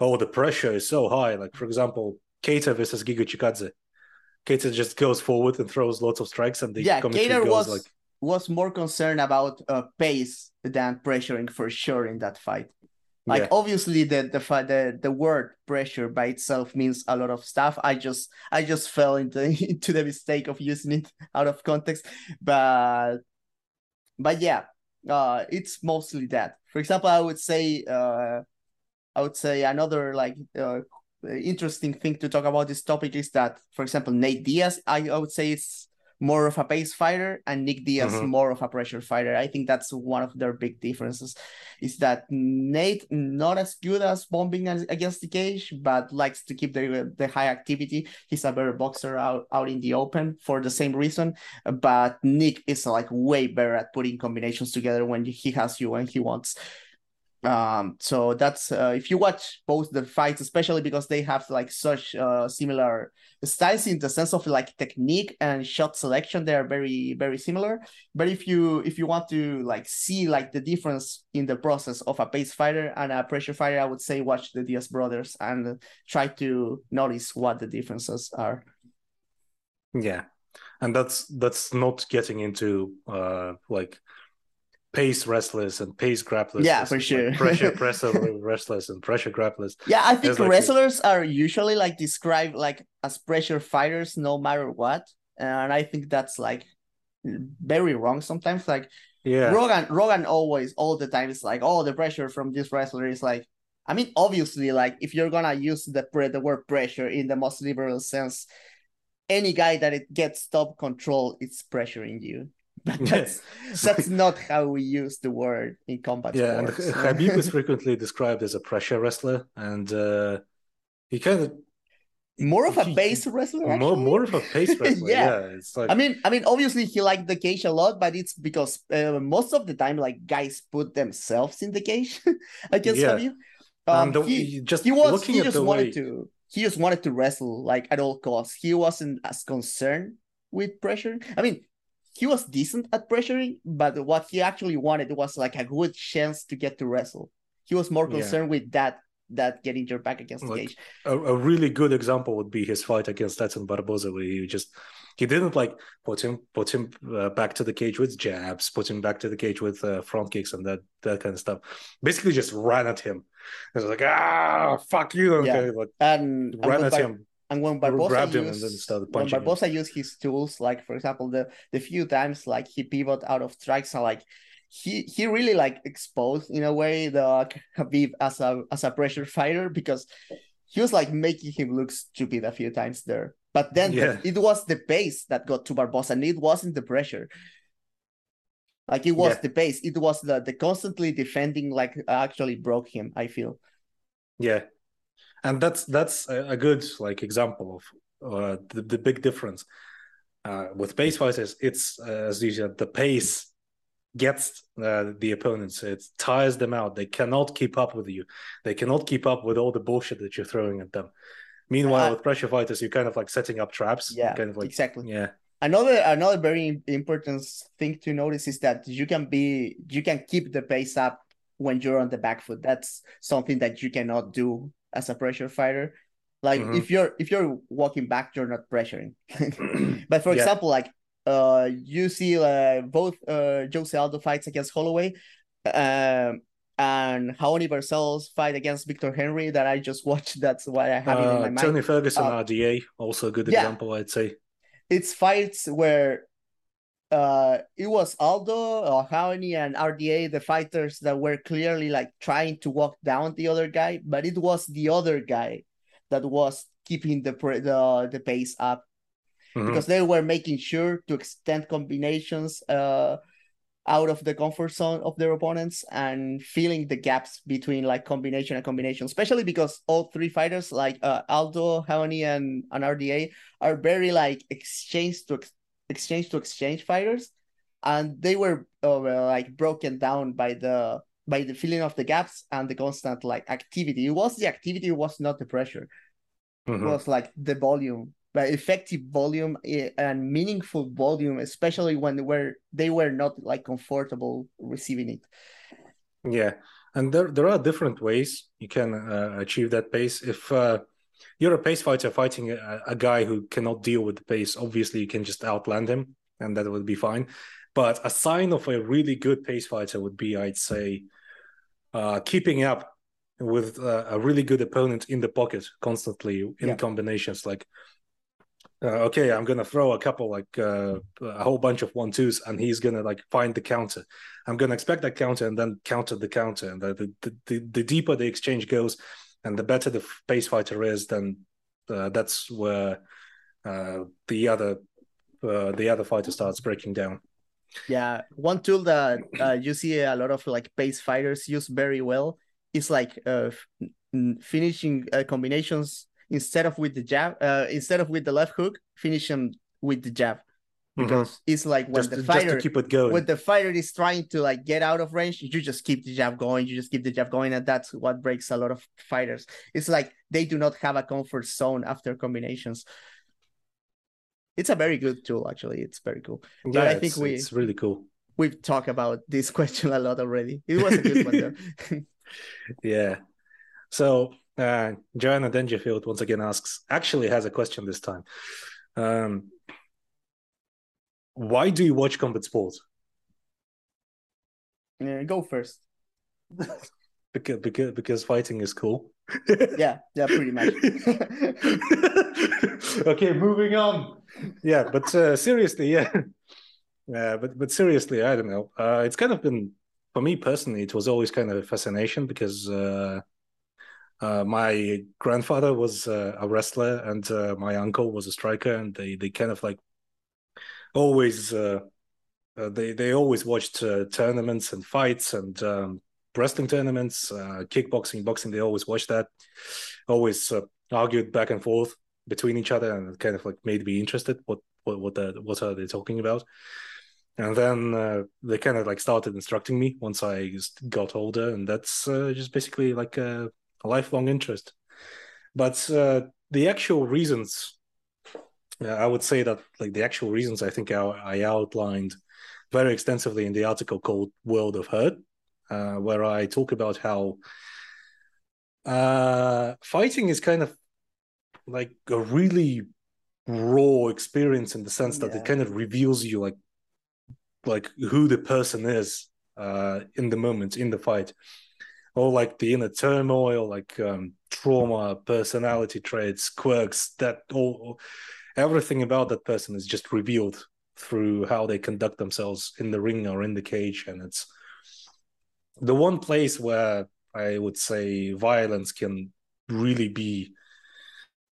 oh, the pressure is so high. Like for example, Kattar versus Giga Chikadze. Kattar just goes forward and throws lots of strikes, and the yeah, goes was like, was more concerned about uh, pace than pressuring for sure in that fight. Like Yeah. obviously the the the the word pressure by itself means a lot of stuff. I just I just fell into into the mistake of using it out of context, but but yeah, uh, it's mostly that. For example, I would say uh, I would say another like uh, interesting thing to talk about this topic is that, for example, Nate Diaz, I, I would say it's more of a pace fighter and Nick Diaz Mhm. more of a pressure fighter. I think that's one of their big differences is that Nate not as good as bombing against the cage, but likes to keep the the high activity. He's a better boxer out, out in the open for the same reason. But Nick is like way better at putting combinations together when he has you when he wants. Um, so that's uh, if you watch both the fights, especially because they have like such uh, similar styles in the sense of like technique and shot selection, they are very very similar. But if you if you want to like see like the difference in the process of a pace fighter and a pressure fighter, I would say watch the Diaz brothers and try to notice what the differences are. yeah, and that's that's not getting into uh like pace wrestlers and pace grapplers. Yeah, for like sure. pressure presser wrestlers and pressure grapplers. Yeah, I think like, wrestlers are usually like described like as pressure fighters no matter what. And I think that's like very wrong sometimes. Like Yeah, Rogan, Rogan always all the time is like, oh, the pressure from this wrestler is like. I mean, obviously, like if you're gonna use the pre- the word pressure in the most liberal sense, any guy that it gets top control, it's pressuring you. But that's that's not how we use the word in combat yeah, and sports. Khabib is frequently described as a pressure wrestler, and uh he kind of more of a pace wrestler. more actually. more of a pace wrestler. Yeah. yeah. it's like I mean, I mean, obviously he liked the cage a lot, but it's because uh, most of the time, like guys put themselves in the cage against Yeah. Khabib. Um, and the, he, just he was he just wanted way, to he just wanted to wrestle like at all costs. He wasn't as concerned with pressure. I mean, he was decent at pressuring, but what he actually wanted was like a good chance to get to wrestle. He was more Yeah. concerned with that that getting your back against the cage. a, a really good example would be his fight against Edson Barboza, where he just he didn't like put him put him uh, back to the cage with jabs, put him back to the cage with uh, front kicks and that that kind of stuff. Basically, just ran at him. It was like ah fuck you, Yeah. okay, like And, and ran at Bar- him. And when Barboza used, and then started when punching him. Used his tools, like for example, the the few times like he pivot out of strikes and like he he really like exposed in a way the Khabib as a as a pressure fighter because he was like making him look stupid a few times there. But then Yeah. it was the pace that got to Barboza, and it wasn't the pressure. Like it was Yeah. the pace. It was the the constantly defending like actually broke him. I feel. Yeah, and that's that's a, good like example of uh, the the big difference uh, with pace fighters. It's uh, as you said, the pace gets uh, the opponents. It tires them out. They cannot keep up with you. They cannot keep up with all the bullshit that you're throwing at them. Meanwhile, Uh, with pressure fighters, you're kind of like setting up traps. Yeah, kind of like exactly. yeah, Another another very important thing to notice is that you can be you can keep the pace up when you're on the back foot. That's something that you cannot do as a pressure fighter. Like Mhm. if you're if you're walking back, you're not pressuring. but for Yeah. example, like uh you see uh, both uh Jose Aldo fights against Holloway um and Raoni Barcelos fight against Victor Henry that I just watched. That's why I have it in my Uh, mind. Tony Ferguson, Uh, RDA, also a good yeah. example, I'd say. it's fights where uh it was Aldo or and RDA the fighters that were clearly like trying to walk down the other guy but it was the other guy that was keeping the the, the pace up Mhm. because they were making sure to extend combinations uh out of the comfort zone of their opponents and filling the gaps between like combination and combination, especially because all three fighters like uh, Aldo, Raoni, and, and RDA are very like exchange to ex- exchange to exchange fighters, and they were uh, like broken down by the by the filling of the gaps and the constant like activity. It was the activity, it was not the pressure Mhm. was like the volume but effective volume eh, and meaningful volume especially when they were they were not like comfortable receiving it Yeah, and there there are different ways you can uh, achieve that pace. If uh, you're a pace fighter fighting a, a, guy who cannot deal with the pace, obviously you can just outland him, and that would be fine. But a sign of a really good pace fighter would be, I'd say, uh, keeping up with uh, a really good opponent in the pocket constantly in yeah. combinations. Like, uh, okay, I'm gonna throw a couple, like uh, a whole bunch of one twos, and he's gonna like find the counter. I'm gonna expect that counter and then counter the counter, and the the, the, the deeper the exchange goes, and the better the pace fighter is, then uh, that's where uh, the other uh, the other fighter starts breaking down. Yeah, one tool that uh, you see a lot of like pace fighters use very well is like uh, finishing uh, combinations instead of with the jab, instead of with the left hook, finish them with the jab. Mm-hmm. Because mm-hmm. it's like when just, the fighter keep it going. when the fighter is trying to like get out of range, you just keep the jab going, you just keep the jab going, and that's what breaks a lot of fighters. It's like they do not have a comfort zone after combinations it's a very good tool actually it's very cool yeah, but i think we it's really cool we've talked about this question a lot already it was a good one though yeah so uh joanna dangerfield once again asks actually has a question this time um why do you watch combat sports? Yeah, go first. Because because because fighting is cool. Yeah yeah pretty much. Okay moving on. Yeah but uh, seriously yeah. Yeah but but seriously i don't know. Uh, it's kind of been for me personally it was always kind of a fascination because uh, uh my grandfather was uh, a wrestler and uh, my uncle was a striker and they they kind of like always they they always watched tournaments and fights and um, wrestling tournaments, uh, kickboxing, boxing. They always watched that, always uh, argued back and forth between each other, and kind of like made me interested. What what what the, what are they talking about? And then uh, they kind of like started instructing me once I just got older, and that's uh, just basically like a, a, lifelong interest. But uh, the actual reasons, I would say that like the actual reasons, I think I, I outlined very extensively in the article called "World of Hurt." uh, where I talk about how uh, fighting is kind of like a really raw experience in the sense that yeah. it kind of reveals you like like who the person is uh, in the moment in the fight or like the inner turmoil like um, trauma personality traits quirks that all everything about that person is just revealed through how they conduct themselves in the ring or in the cage and it's the one place where I would say violence can really be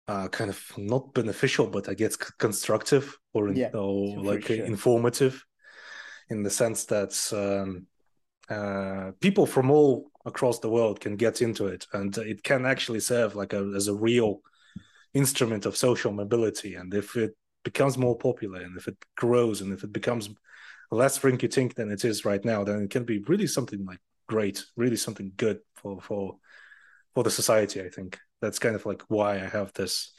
uh, kind of not beneficial, but I guess constructive or, yeah, or like sure. informative in the sense that um, uh, people from all across the world can get into it, and it can actually serve like a, as a real instrument of social mobility. And if it becomes more popular, and if it grows, and if it becomes less rinky-tink than it is right now, then it can be really something like great, really something good for for for the society. I think that's kind of like why I have this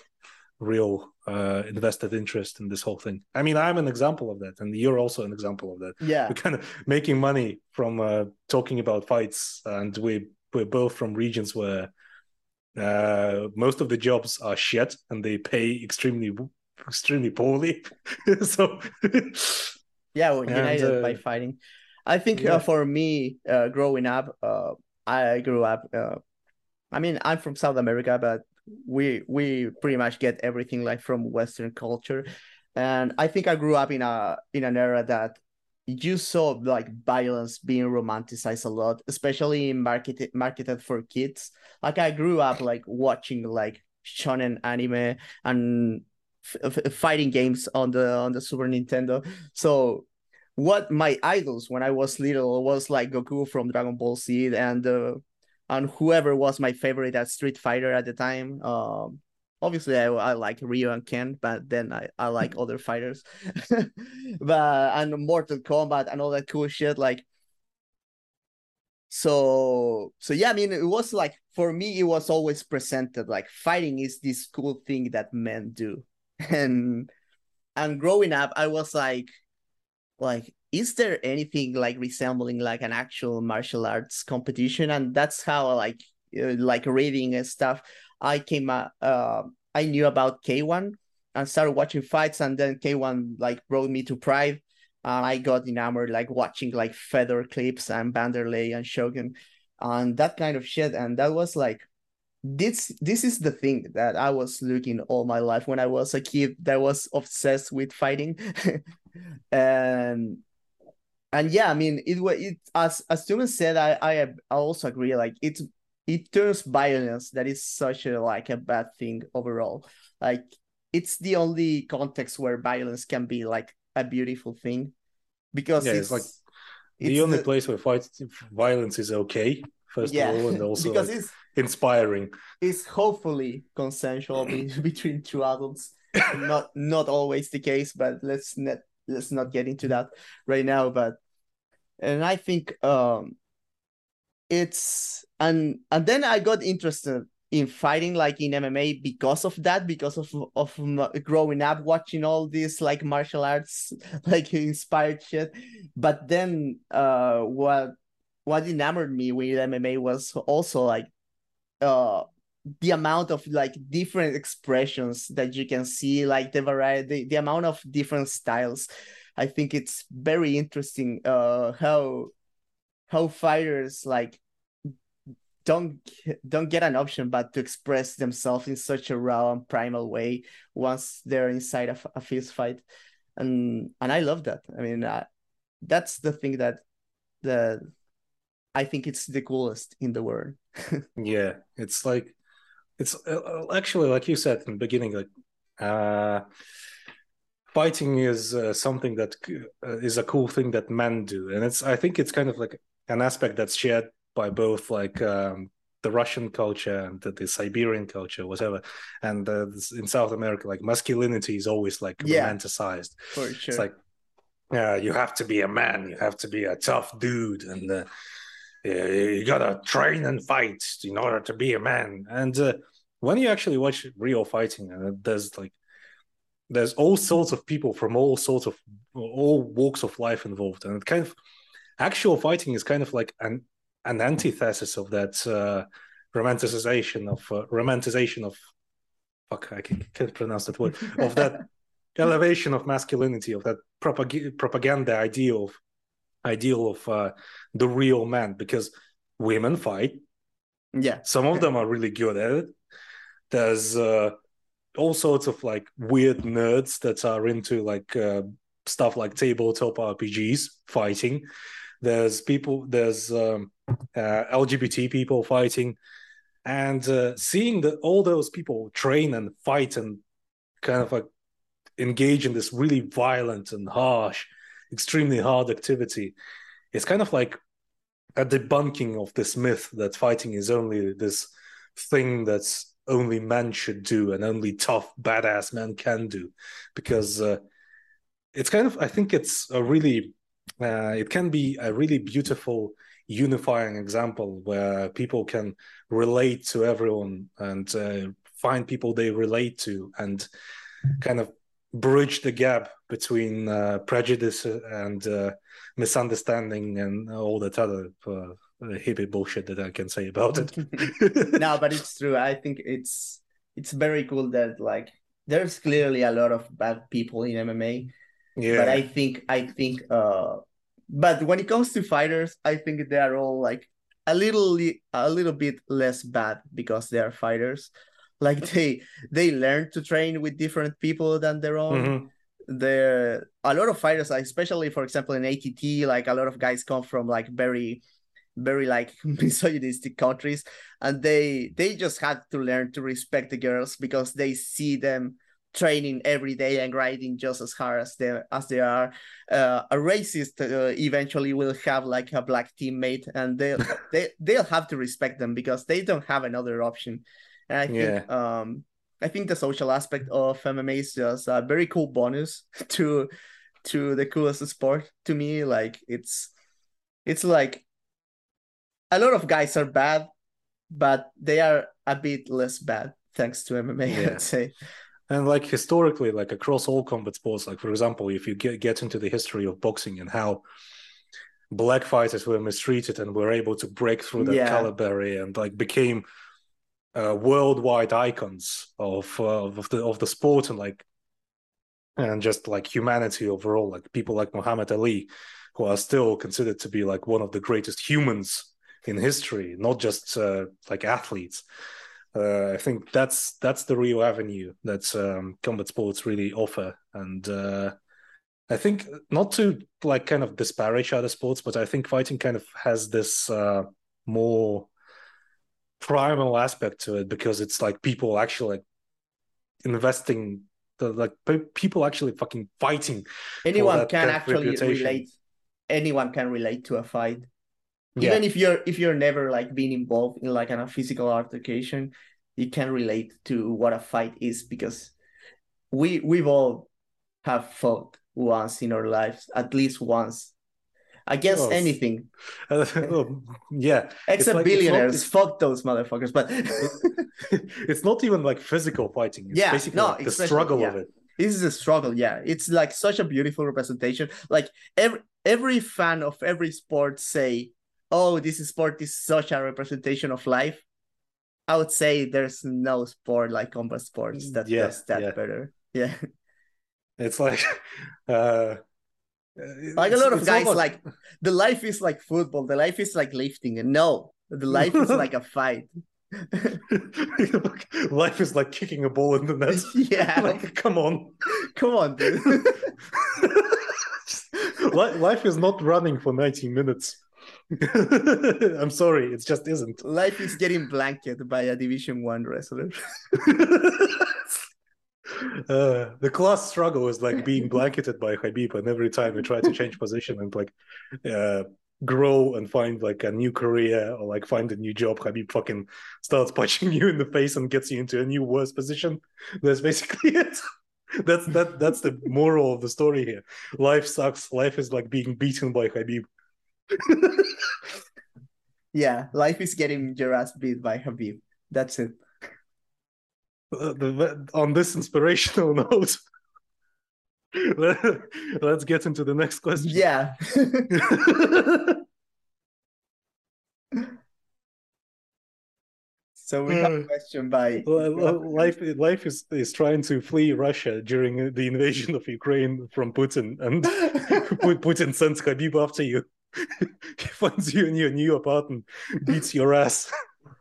real uh, invested interest in this whole thing. I mean, I'm an example of that, and you're also an example of that. Yeah, we're kind of making money from uh, talking about fights, and we we're both from regions where uh, most of the jobs are shit, and they pay extremely extremely poorly. so yeah, we're united and, uh, by fighting. I think uh, yeah. uh, for me, uh, growing up, uh, I grew up. Uh, I mean, I'm from South America, but we we pretty much get everything like from Western culture, and I think I grew up in a in an era that you saw like violence being romanticized a lot, especially in marketed marketed for kids. Like I grew up like watching like shonen anime and fighting games on the on the Super Nintendo. So what my idols when I was little was like Goku from Dragon Ball Z and uh, and whoever was my favorite at Street Fighter at the time. Um, obviously I, I like Ryu and Ken, but then I, I like other fighters. but and Mortal Kombat and all that cool shit. Like so so yeah, I mean it was like for me it was always presented like fighting is this cool thing that men do. And and growing up, I was like like is there anything like resembling like an actual martial arts competition? And that's how like uh, like reading and stuff. I came uh, uh I knew about K1 and started watching fights, and then K1 like brought me to Pride, and I got enamored like watching like Fedor clips and Vanderlei and Shogun, and that kind of shit. And that was like this this is the thing that I was looking all my life when I was a kid that was obsessed with fighting. and and yeah, I mean it was it as as Tumen said, I, I I also agree, like it's it turns violence that is such a like a bad thing overall. Like it's the only context where violence can be like a beautiful thing. Because yeah, it's, it's like the only the, place where fight violence is okay first yeah, of all, and also because like it's inspiring. It's hopefully consensual between two adults. not not always the case, but let's not let's not get into that right now. But and I think um it's and and then I got interested in fighting like in MMA because of that, because of of growing up watching all this like martial arts like inspired shit. But then uh what what enamored me with MMA was also like uh the amount of like different expressions that you can see, like the variety, the, the amount of different styles. I think it's very interesting uh how how fighters like don't don't get an option but to express themselves in such a raw and primal way once they're inside of a fist fight. And and i love that. I mean uh, that's the thing that the i think it's the coolest in the world. Yeah it's like it's uh, actually like you said in the beginning like uh fighting is uh, something that uh, is a cool thing that men do. And it's i think it's kind of like an aspect that's shared by both like um, the Russian culture and the, the Siberian culture, whatever. And uh, in South America, like masculinity is always like yeah, romanticized. For sure. It's like, yeah, you have to be a man, you have to be a tough dude, and uh, you gotta train and fight in order to be a man. And uh, when you actually watch real fighting, uh, there's like there's all sorts of people from all sorts of all walks of life involved, and it kind of actual fighting is kind of like an an antithesis of that uh, romanticization of uh, romanticization of fuck I can't pronounce that word of that elevation of masculinity of that propag- propaganda ideal of ideal of uh, the real man because women fight. Yeah. Some of them are really good at it. There's uh, all sorts of like weird nerds that are into like uh, stuff like tabletop rpgs fighting there's people there's um, uh, lgbt people fighting and uh, seeing that all those people train and fight and kind of like engage in this really violent and harsh extremely hard activity it's kind of like a debunking of this myth that fighting is only this thing that's only men should do and only tough badass men can do because uh, it's kind of i think it's a really uh, it can be a really beautiful unifying example where people can relate to everyone and uh, find people they relate to and kind of bridge the gap between uh, prejudice and uh, misunderstanding and all that other uh, hippie bullshit that I can say about it. no, but it's true. I think it's it's very cool that like there's clearly a lot of bad people in MMA yeah. But I think I think uh but when it comes to fighters, I think they are all like a little a little bit less bad because they are fighters. Like they they learn to train with different people than their own. Mm-hmm. There a lot of fighters, especially for example in ATT, like a lot of guys come from like very very like misogynistic countries and they they just had to learn to respect the girls because they see them training every day and grinding just as hard as they as they are. Uh, a racist uh, eventually will have like a black teammate, and they they they'll have to respect them because they don't have another option. And I think yeah. um I think the social aspect of MMA is just a very cool bonus to to the coolest sport to me. Like it's it's like a lot of guys are bad, but they are a bit less bad thanks to MMA. Yeah. I'd say. And like historically like across all combat sports like for example if you get, get into the history of boxing and how black fighters were mistreated and were able to break through that Yeah. color barrier and like became uh, worldwide icons of uh, of the of the sport and like and just like humanity overall like people like Muhammad Ali who are still considered to be like one of the greatest humans in history not just uh, like athletes uh, I think that's that's the real avenue that um, combat sports really offer, and uh, I think not to like kind of disparage other sports, but I think fighting kind of has this uh, more primal aspect to it because it's like people actually like investing, the like pe- people actually fucking fighting. Anyone can actually reputation. relate. Anyone can relate to a fight. Yeah, Even if you're if you're never like being involved in like a physical altercation, you can relate to what a fight is because we we've all have fought once in our lives, at least once. Against Yes. anything. Uh, oh, yeah. Except like- it's not- billionaires. it's- Fuck those motherfuckers. But it's not even like physical fighting. It's Yeah, basically no, like the struggle yeah. of it. this is a struggle yeah it's like such a beautiful representation like every every fan of every sport say oh this sport is such a representation of life i would say there's no sport like combat sports that Yeah, does that yeah. better yeah It's like, uh, like a lot of guys almost- like the life is like football the life is like lifting and no the life is like a fight life is like kicking a ball in the net. yeah like, come on. come on dude life is not running for 90 minutes. I'm sorry, it just isn't. life is getting blanketed by a division one wrestler Uh, the class struggle is like being blanketed by Khabib, and every time you try to change position and like uh, grow and find like a new career or like find a new job, Khabib fucking starts punching you in the face and gets you into a new worse position. That's basically it. That's that. That's the moral of the story here. Life sucks. Life is like being beaten by Khabib. Yeah, life is getting your ass beat by Khabib. That's it. Uh, the- on this inspirational note, let, us get into the next question. Yeah. so we have a Uh, question by Li- li- life life is is trying to flee Russia during the invasion of Ukraine from Putin, and Pu- Putin sends Khabib after you. he finds you in your new apartment, beats your ass.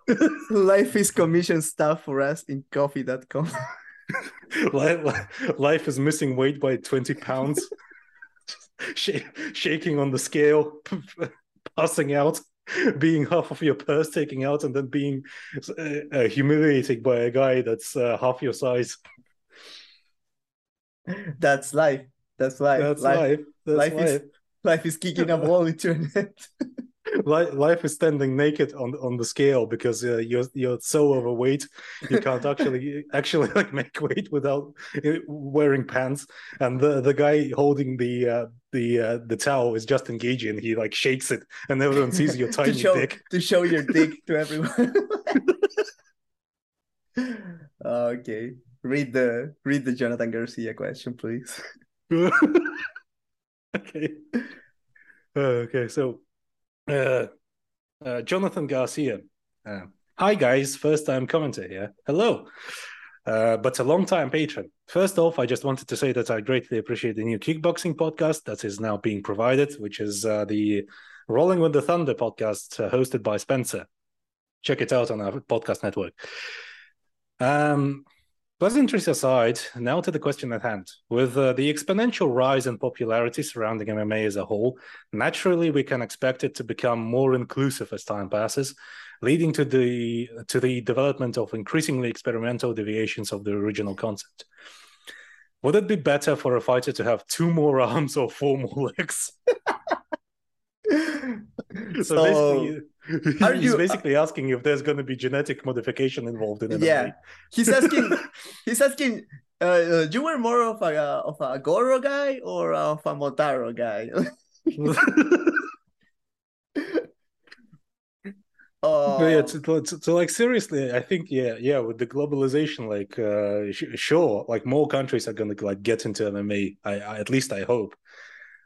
life is commission stuff for us in Ko-fi.com. life, life is missing weight by twenty pounds, Sh- shaking on the scale, passing out, being half of your purse taking out, and then being uh, uh, humiliated by a guy that's uh, half your size. That's life. That's life. That's life, life. That's life life. is- life is kicking a a net. Life is standing naked on on the scale because uh, you're you're so overweight you can't actually actually like make weight without uh, wearing pants and the the guy holding the uh, the uh, the towel is just engaging he like shakes it and everyone sees your to tiny show dick to show your dick to everyone. okay. Read the read the Jonathan Garcia question, please. okay Uh, okay so uh, uh jonathan garcia uh, hi guys first time commenter here hello uh, but a long time patron. First off, I just wanted to say that I greatly appreciate the new kickboxing podcast that is now being provided, which is uh, the Rolling with the Thunder podcast hosted by Spencer. Check it out on our podcast network. Um, Pleasantries aside, now to the question at hand. With uh, the exponential rise in popularity surrounding MMA as a whole, naturally we can expect it to become more inclusive as time passes, leading to the to the development of increasingly experimental deviations of the original concept. Would it be better for a fighter to have two more arms or four more legs? So, so basically, are he's you- basically asking if there's going to be genetic modification involved in MMA. yeah, he's asking. he's asking. Uh, uh, you were more of a uh, of a Goro guy or of a Motaro guy? Uh, yeah, to, to, like seriously, I think yeah, yeah, with the globalization, like uh, sh- sure, like more countries are gonna like get into MMA. I, I at least I hope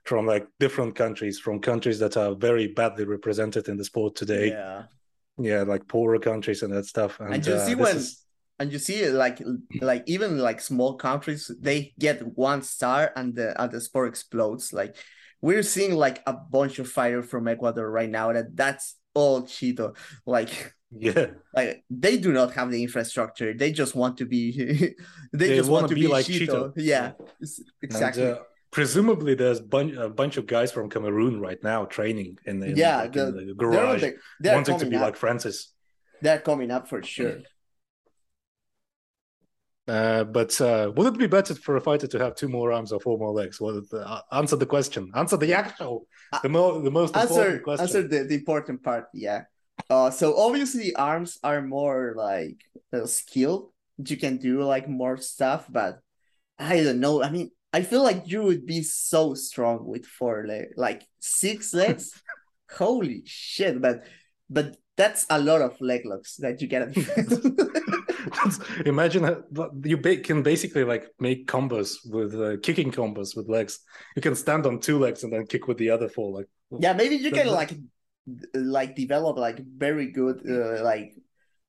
from like different countries, from countries that are very badly represented in the sport today. yeah. Yeah, like poorer countries and that stuff. And, And you uh, see when is- and you see like like even like small countries they get one star and the and the sport explodes like we're seeing like a bunch of fighters from ecuador right now that that's all Chito like yeah, like they do not have the infrastructure they just want to be they, They just want wanna be be, like Chito. Chito. yeah s- And, exactly uh, presumably, there's bun- a bunch of guys from Cameroon right now training in the, in, yeah like, the, in the they're, garage, they- they're wanting to be up like Francis. they're coming up for sure Uh, but uh, would it be better for a fighter to have two more arms or four more legs? Well, uh, answer the question. Answer the actual, the, mo- the most important question. answer the, the important part yeah uh so obviously arms are more like uh, skilled you can do like more stuff but i don't know i mean i feel like you would be so strong with four legs like six legs holy shit but but that's a lot of leg locks that you gotta Imagine but you can basically like make combos with uh, kicking combos with legs. You can stand on two legs and then kick with the other four. Like yeah maybe you can like like develop like very good uh, like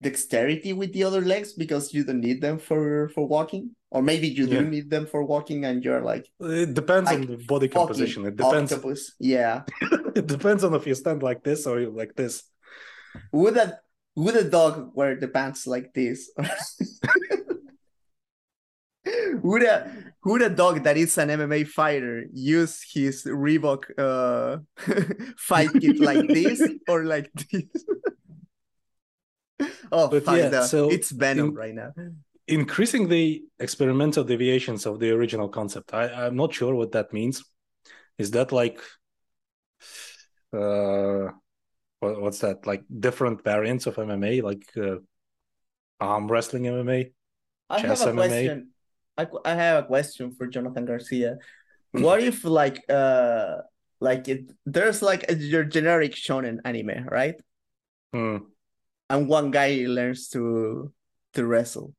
dexterity with the other legs because you don't need them for for walking or maybe you do Yeah. need them for walking and you're like it depends on the body composition. It depends. octopus yeah it depends on if you stand like this or like this. would a would a dog wear the pants like this would a would a dog that is an MMA fighter use his Reebok uh fight kit like this or like this? oh But yeah, so it's Venom in- right now. Increasing the experimental deviations of the original concept. I, I'm not sure what that means. Is that like uh what, what's that like different variants of MMA like uh, arm wrestling MMA? I have Chess a MMA. question. I, I have a question for Jonathan Garcia. What if like uh like it, there's like a, your generic shonen anime, right? Hmm. And one guy learns to to wrestle.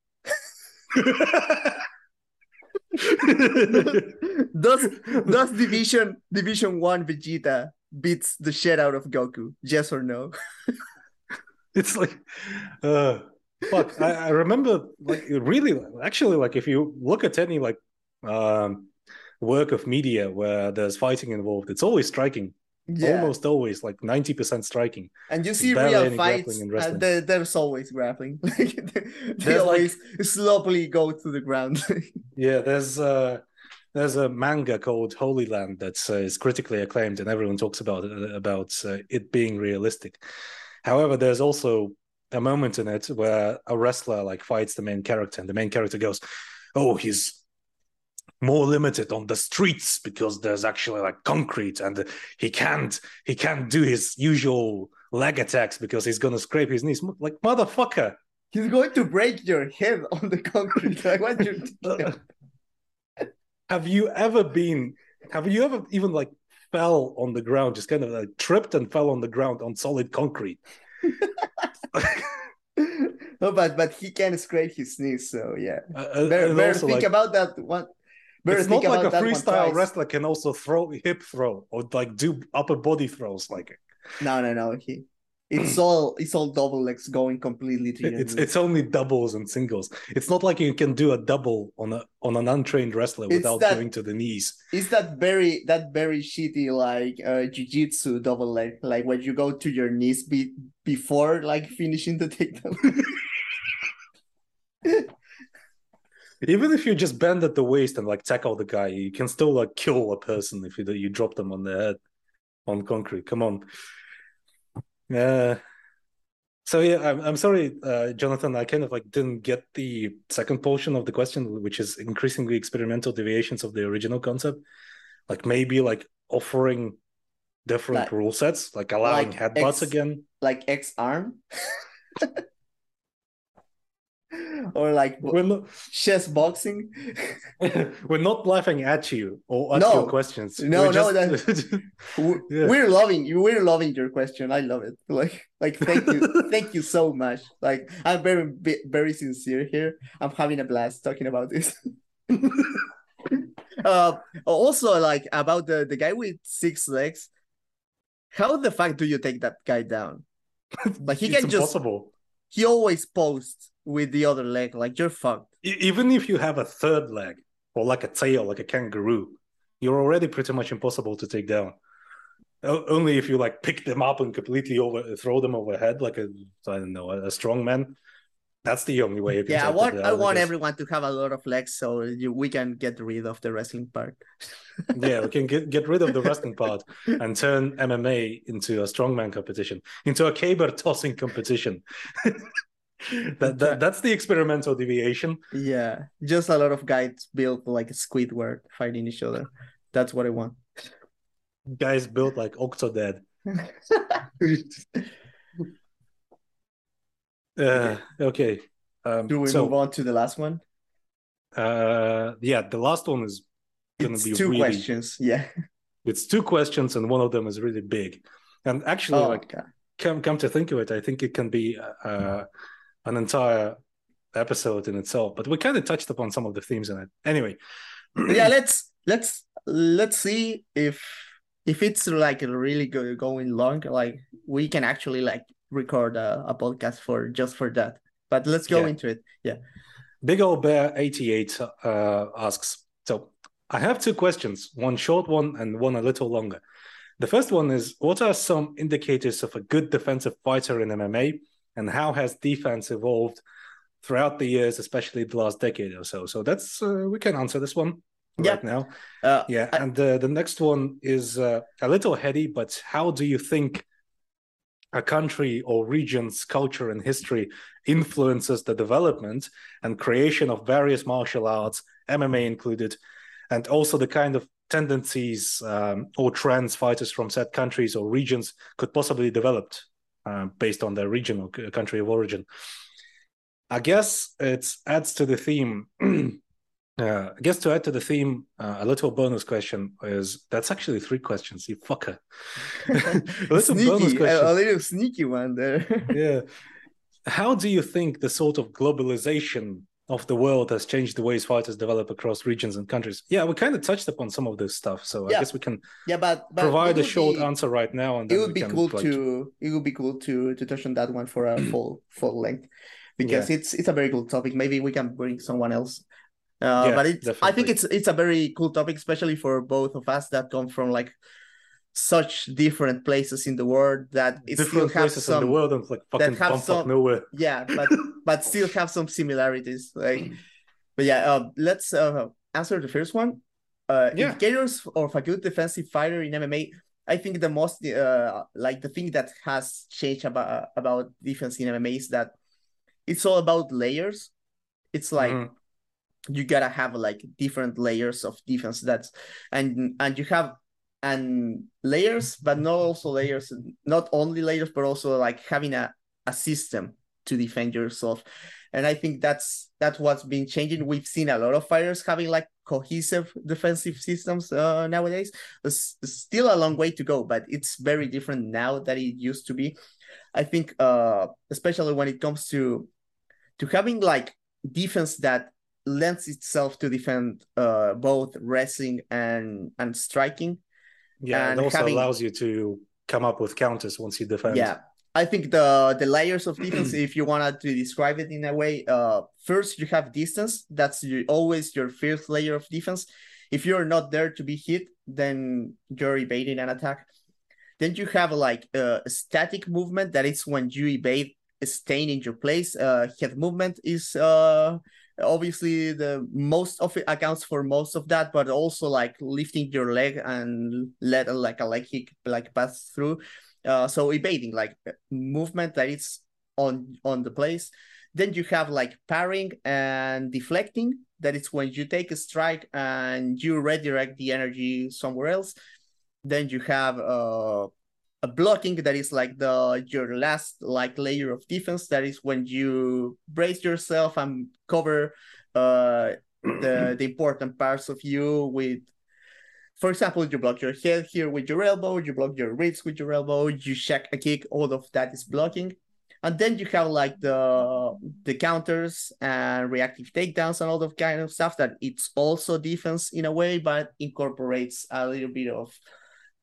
does does division division one Vegeta beats the shit out of Goku? Yes or no? it's like uh fuck I, I remember like really actually like if you look at any like um work of media where there's fighting involved it's always striking Yeah. almost always like 90% striking And you see real fights, and there, there's always grappling. Like, they they There's, like- always slowly go to the ground. yeah there's uh there's a manga called Holy Land that's uh, is critically acclaimed and everyone talks about it about uh, it being realistic however there's also a moment in it where a wrestler like fights the main character and the main character goes oh he's more limited on the streets because there's actually like concrete and he can't he can't do his usual leg attacks because he's gonna scrape his knees like motherfucker He's going to break your head on the concrete. Like what you Uh, have you ever been have you ever even like fell on the ground just kind of like tripped and fell on the ground on solid concrete no, but but he can scrape his knees. So yeah, Uh, better, better also, think like, about that one. Better it's not like a about that one freestyle wrestler can also throw hip throw or like do upper body throws like No, no, no. He, it's all it's all double legs going completely to your it's it's only doubles and singles it's not like you can do a double on a on an untrained wrestler It's without that- going to the knees It's that very that very shitty like uh jiu-jitsu double leg, like when you go to your knees be, before like finishing the takedown. even if you just bend at the waist and like tackle the guy you can still like kill a person if you you drop them on their head on concrete. Come on. Yeah so yeah i'm, I'm sorry uh, jonathan i kind of like didn't get the second portion of the question which is increasingly experimental deviations of the original concept. Like maybe like offering different Like- rule sets like allowing like headbutts X- again. like X arm. or like We're not, chess boxing. we're not laughing at you or at No. your questions. No, We're no, just- We're Yeah. we're loving you. We're loving your question. I love it. Like, like, thank you, thank you so much. Like, I'm very, very sincere here. I'm having a blast talking about this. uh, also, like about the the guy with six legs. How the fuck do you take that guy down? Like he it's can just impossible. He always posts with the other leg. Like you're fucked. Even if you have a third leg or like a tail, like a kangaroo, you're already pretty much impossible to take down. Only if you like pick them up and completely over throw them overhead, like a I don't know a strong man. That's the only way. Yeah, I want I down, want everyone to have a lot of legs so you, we can get rid of the wrestling part. yeah, we can get, get rid of the wrestling part and turn MMA into a strongman competition, into a caber tossing competition. that, that that's the experimental deviation. Yeah, just a lot of guys built like Squidward fighting each other. That's what I want. Guys built like Octodad. Uh, okay. Um, Do we so, move on to the last one? Uh, yeah, the last one is going to be two really. questions. Yeah. It's two questions, and one of them is really big. And actually, Oh, like okay. come come to think of it, I think it can be uh, an entire episode in itself. But we kind of touched upon some of the themes in it. Anyway, yeah, let's let's let's see if if it's like really go, going long, like we can actually like record a, a podcast for just for that. But let's go Yeah. into it. Yeah. Big Old Bear 88 uh, asks So I have two questions, one short one and one a little longer. The first one is What are some indicators of a good defensive fighter in MMA, and how has defense evolved throughout the years, especially the last decade or so? So that's, uh, we can answer this one Yeah. right now. Uh, Yeah. I- and uh, the next one is uh, a little heady, but how do you think a country or region's culture and history influences the development and creation of various martial arts, MMA included, and also the kind of tendencies um, or trends fighters from said countries or regions could possibly develop uh, based on their region or country of origin. I guess it adds to the theme. Uh, I guess to add to the theme, uh, a little bonus question is that's actually three questions. You fucker. a little bonus sneaky, question. a, a little sneaky one there. yeah. How do you think the sort of globalization of the world has changed the ways fighters develop across regions and countries? Yeah, we kind of touched upon some of this stuff, so Yeah. I guess we can yeah, but, but provide a short be- answer right now, and it would be cool like, to it would be cool to to touch on that one for a full full length because it's it's a very cool topic maybe we can bring someone else uh Yeah, but it's i think it's it's a very cool topic especially for both of us that come from like such different places in the world that it still different have places in some the world and like fucking have some- nowhere. yeah but but still have some similarities like but yeah uh, let's uh, answer the first one uh Yeah. indicators of a good defensive fighter in mma i think the most uh like the thing that has changed about about defense in mma is that it's all about layers it's like Mhm. You gotta have like different layers of defense. That's and and you have and layers but not also layers not only layers but also like having a, a system to defend yourself. And i think that's that's what's been changing. We've seen a lot of fighters having like cohesive defensive systems uh, nowadays. It's, still a long way to go but it's very different now that it used to be. I think uh especially when it comes to to having like defense that lends itself to defend uh both wrestling and and striking. Yeah, and it also having- allows you to come up with counters once you defend. yeah i think the the layers of defense if you wanted to describe it in a way uh first you have distance. That's your, always your first layer of defense. If you're not there to be hit then you're evading an attack. Then you have like uh, a static movement. That is when you evade staying in your place. Uh head movement is uh obviously the most of it accounts for most of that but also like lifting your leg and let like a leg kick like pass through. Uh so evading like movement that is on on the place. Then you have like parrying and deflecting. That is when you take a strike and you redirect the energy somewhere else. Then you have uh blocking that is like the your last like layer of defense. That is when you brace yourself and cover uh the the important parts of you with for example you block your head here with your elbow you block your ribs with your elbow you check a kick all of that is blocking. And then you have like the the counters and reactive takedowns and all the kind of stuff that it's also defense in a way but incorporates a little bit of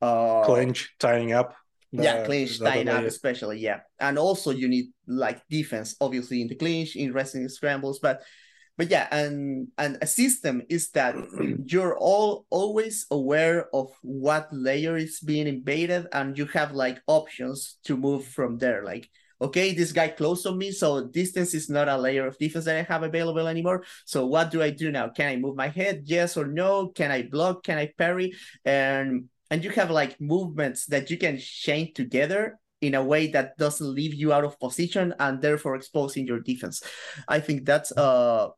uh clinch tying up yeah, clinch, tying up, especially. Yeah, and also you need like defense, obviously in the clinch, in wrestling scrambles, but but yeah, and and a system is that you're all always aware of what layer is being invaded, and you have like options to move from there. Like, okay, this guy close on me, so distance is not a layer of defense that I have available anymore. So what do I do now? Can I move my head? Yes or no? Can I block? Can I parry? And and you have like movements that you can chain together in a way that doesn't leave you out of position and therefore exposing your defense. I think that's uh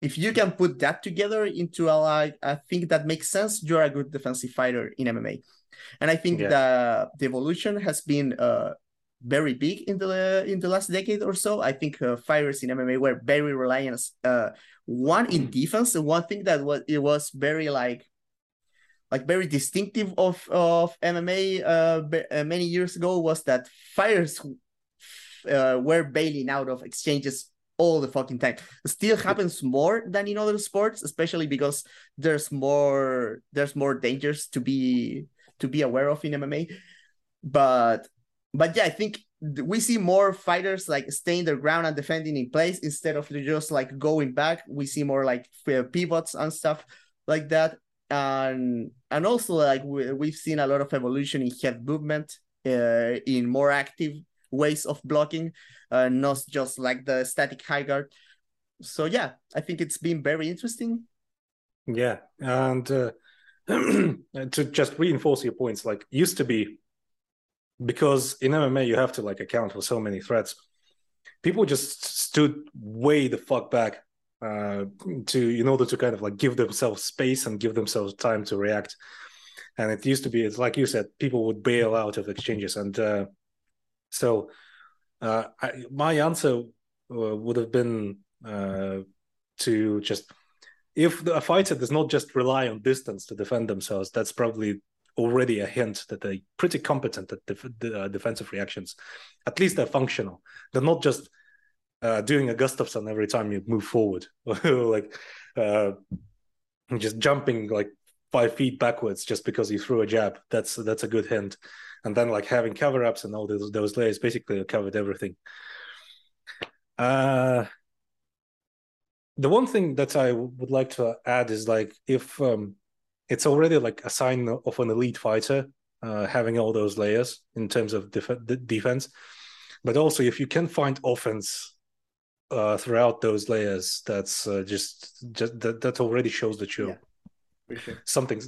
if you can put that together into a like I think that makes sense, you're a good defensive fighter in MMA. And I think yeah. the, the evolution has been uh very big in the in the last decade or so. I think uh, fighters in MMA were very reliant uh one in defense. One thing that was it was very like like very distinctive of of MMA uh, uh, many years ago was that fighters uh, were bailing out of exchanges all the fucking time. It still happens more than in other sports, especially because there's more there's more dangers to be to be aware of in MMA. But but yeah, I think we see more fighters like staying their ground and defending in place instead of just like going back. We see more like pivots and stuff like that and and also like we, we've seen a lot of evolution in head movement uh, in more active ways of blocking uh, not just like the static high guard. So yeah i think it's been very interesting. Yeah and uh, to just reinforce your points like used to be because in mma you have to like account for so many threats people just stood way the fuck back uh, to in order to kind of like give themselves space and give themselves time to react. And it used to be, it's like you said, people would bail out of exchanges, and uh, so uh, I, my answer uh, would have been uh, to just if a fighter does not just rely on distance to defend themselves, that's probably already a hint that they're pretty competent at def- uh, defensive reactions. At least they're functional. They're not just uh, doing a Gustafsson every time you move forward, like uh, just jumping like five feet backwards just because you threw a jab. That's that's a good hint. And then like having cover ups and all those those layers basically covered everything. Uh, the one thing that I would like to add is like if um, it's already like a sign of an elite fighter uh, having all those layers in terms of def- defense, but also if you can find offense uh, throughout those layers that's uh, just just that, that already shows that you're yeah, sure. something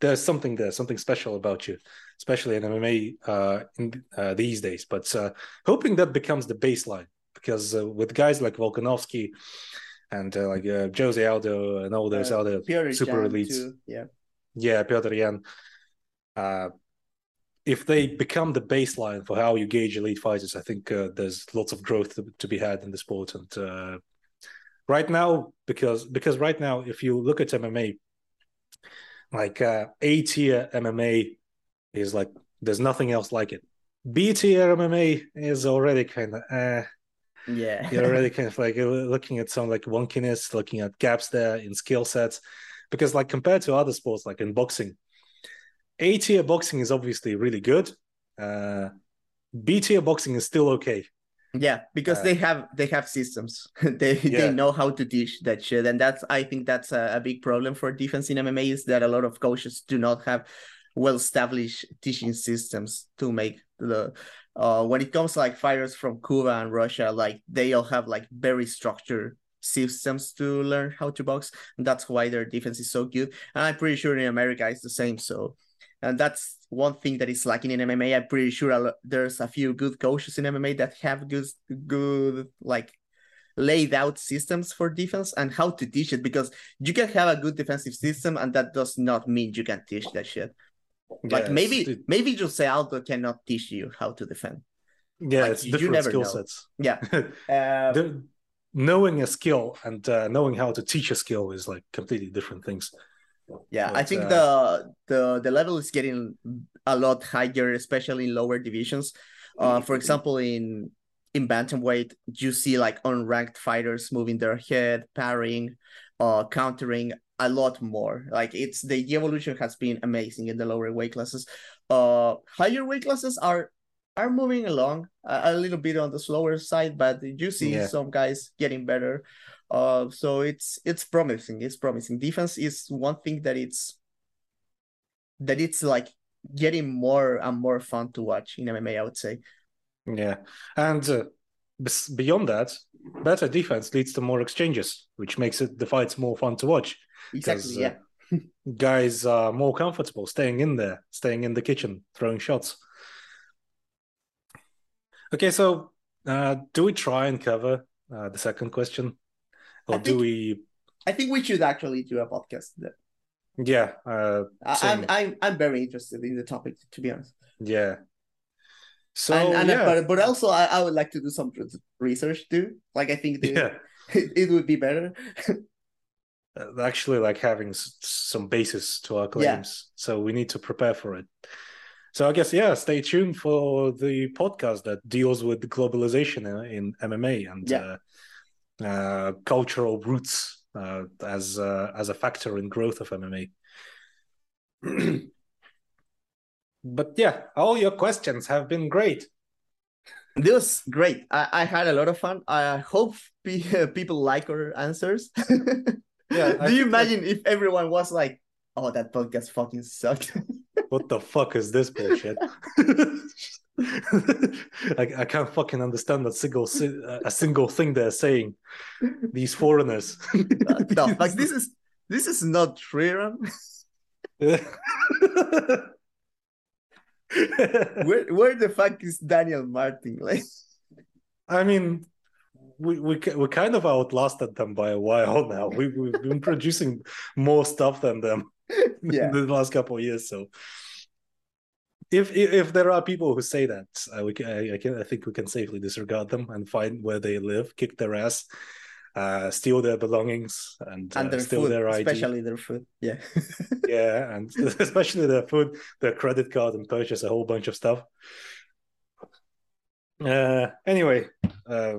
there's something there something special about you especially in mma uh, in uh, these days but uh, hoping that becomes the baseline because uh, with guys like volkanovski and like jose aldo and all those other Petr super Yan elites too. yeah yeah Petr Yan if they become the baseline for how you gauge elite fighters, I think uh, there's lots of growth to, to, be had in the sport. And uh, right now, because because right now, if you look at MMA, like uh, A tier MMA is like there's nothing else like it. B tier MMA is already kind of eh. Yeah, you're already kind of like uh, looking at some like wonkiness, looking at gaps there in skill sets, because like compared to other sports like in boxing, a tier boxing is obviously really good. Uh, B tier boxing is still okay. Yeah, because uh, they have they have systems. they yeah. they know how to teach that shit, and that's I think that's a, a, big problem for defense in MMA is that a lot of coaches do not have well established teaching systems to make the. Uh, when it comes to like fighters from Cuba and Russia, like they all have like very structured systems to learn how to box, and that's why their defense is so good. And I'm pretty sure in America it's the same. So and that's one thing that is lacking in MMA. I'm pretty sure there's a few good coaches in MMA that have good, good like laid out systems for defense and how to teach it because you can have a good defensive system and that does not mean you can teach that shit. Like Yes, maybe it- maybe Jose Aldo cannot teach you how to defend. yeah, like, it's you different never skill know. sets. Yeah. Uh, The- knowing a skill and uh, knowing how to teach a skill is like completely different things. Yeah, I think uh, the the the level is getting a lot higher, especially in lower divisions. Uh, for example, in in bantamweight, you see like unranked fighters moving their head, parrying, uh, countering a lot more. Like it's the, the evolution has been amazing in the lower weight classes. Uh, higher weight classes are are moving along a, a little bit on the slower side, but you see Yeah. some guys getting better. Uh, so it's it's promising. It's promising. Defense is one thing that it's that it's like getting more and more fun to watch in MMA. I would say. Yeah, and uh, beyond that, better defense leads to more exchanges, which makes it the fights more fun to watch. Exactly. uh, Yeah. Guys are more comfortable staying in there, staying in the kitchen, throwing shots. Okay, so uh, do we try and cover uh, the second question, Or do we? I think we should actually do a podcast. That Yeah, uh. I'm I'm I'm very interested in the topic to be honest. yeah. So and, and yeah, but but also I, I would like to do some research too. Like I think the, yeah. it, it would be better. uh, actually like having some basis to our claims Yeah. so we need to prepare for it so i guess yeah stay tuned for the podcast that deals with globalization in, in mma and Yeah. uh, uh, cultural roots uh, as uh, as a factor in growth of mma but yeah all your questions have been great This was great. I, I had a lot of fun. I hope pe- people like our answers. Yeah, I Do you think that- imagine if everyone was like, "Oh, that podcast fucking sucked"? what the fuck is this bullshit? I, I can't fucking understand a single a single thing they're saying. These foreigners. no, like this is this is not Triran. Where where the fuck is Daniel Martin? Like, I mean, we we we kind of outlasted them by a while now. We we've been producing more stuff than them yeah, in the last couple of years. So, if if, if there are people who say that, uh, we can, I, I can I think we can safely disregard them and find where they live, kick their ass, uh, steal their belongings, and, and uh, steal food, their ID. especially their food. Yeah, yeah, and especially their food, their credit card, and purchase a whole bunch of stuff. Uh, anyway, uh,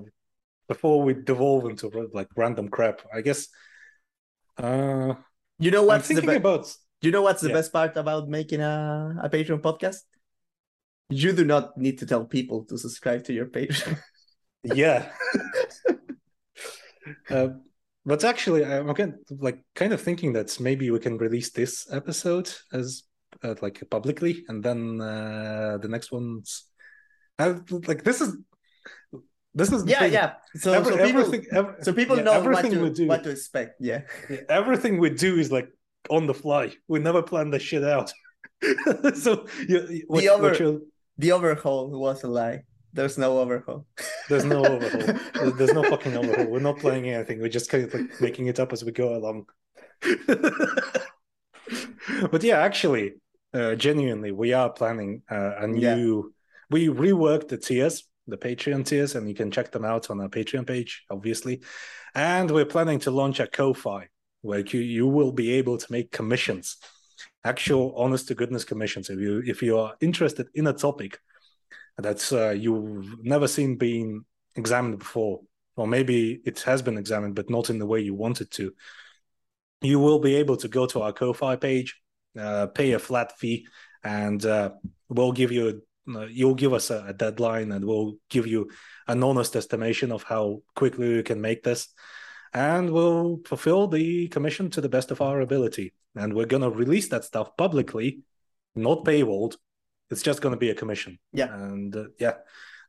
before we devolve into like random crap, I guess. Uh, you know I'm what's the thinking be- about you know what's the yeah. best part about making a a Patreon podcast? You do not need to tell people to subscribe to your Patreon. yeah. uh, but actually, I'm again like kind of thinking that maybe we can release this episode as uh, like publicly, and then uh, the next one's uh, like this is this is yeah, thing. yeah. So, Every- so people everything, ev- so people know what everything we to do. what to expect. Yeah. yeah, everything we do is like on the fly. We never plan the shit out. so you, what, The over- you'll- The overhaul was a lie. There's no overhaul. There's no overhaul. There's- There's no fucking overhaul. We're not playing anything. We're just kind of like making it up as we go along. but yeah, actually, uh, genuinely, we are planning uh, a Yeah. new. We reworked the tiers, the Patreon tiers, and you can check them out on our Patreon page, obviously. And we're planning to launch a Ko-fi where you, you will be able to make commissions, actual honest to goodness commissions. If you if you are interested in a topic that's uh, you've never seen being examined before, or maybe it has been examined but not in the way you want it to, you will be able to go to our Ko-fi page, uh, pay a flat fee, and uh, we'll give you. Uh, you'll give us a, a deadline, and we'll give you an honest estimation of how quickly we can make this, and we'll fulfill the commission to the best of our ability. And we're gonna release that stuff publicly, not paywalled. It's just gonna be a commission. Yeah. and uh, yeah,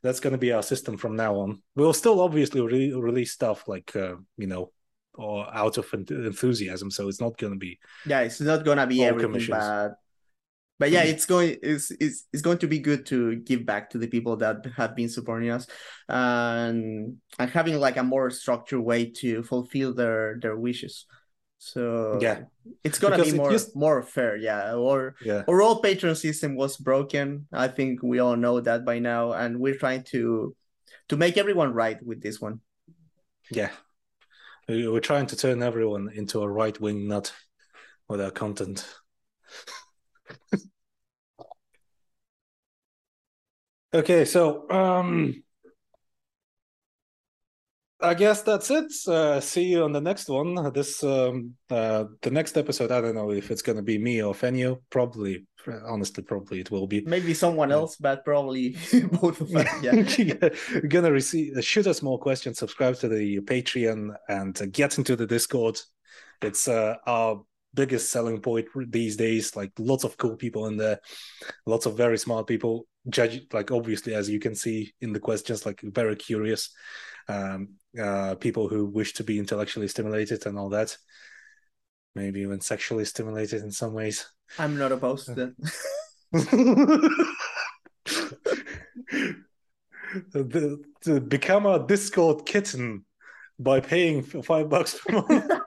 that's gonna be our system from now on. We'll still obviously re- release stuff like uh, you know, or out of enthusiasm. So it's not gonna be Yeah, it's not gonna be All everything, commissions. but but yeah, hmm. it's going it's, it's it's going to be good to give back to the people that have been supporting us, and and having like a more structured way to fulfill their their wishes. So Yeah. it's gonna Because be more used- more fair, yeah. Or Yeah. our old patron system was broken. I think we all know that by now, and we're trying to to make everyone right with this one. Yeah. We're trying to turn everyone into a right wing nut with our content. okay, so um I guess that's it. Uh, see you on the next one. This um uh the next episode, I don't know if it's gonna be me or Feño. Probably honestly, probably it will be. Maybe someone Yeah. else, but probably both of us. Yeah. gonna receive shoot us more questions, subscribe to the Patreon, and uh, get into the Discord. It's uh, our biggest selling point these days. Like lots of cool people in there, lots of very smart people. Judge like obviously, as you can see in the questions, like very curious, um, uh, people who wish to be intellectually stimulated and all that. Maybe even sexually stimulated in some ways. I'm not opposed to that. the, to become a Discord kitten by paying five bucks per month.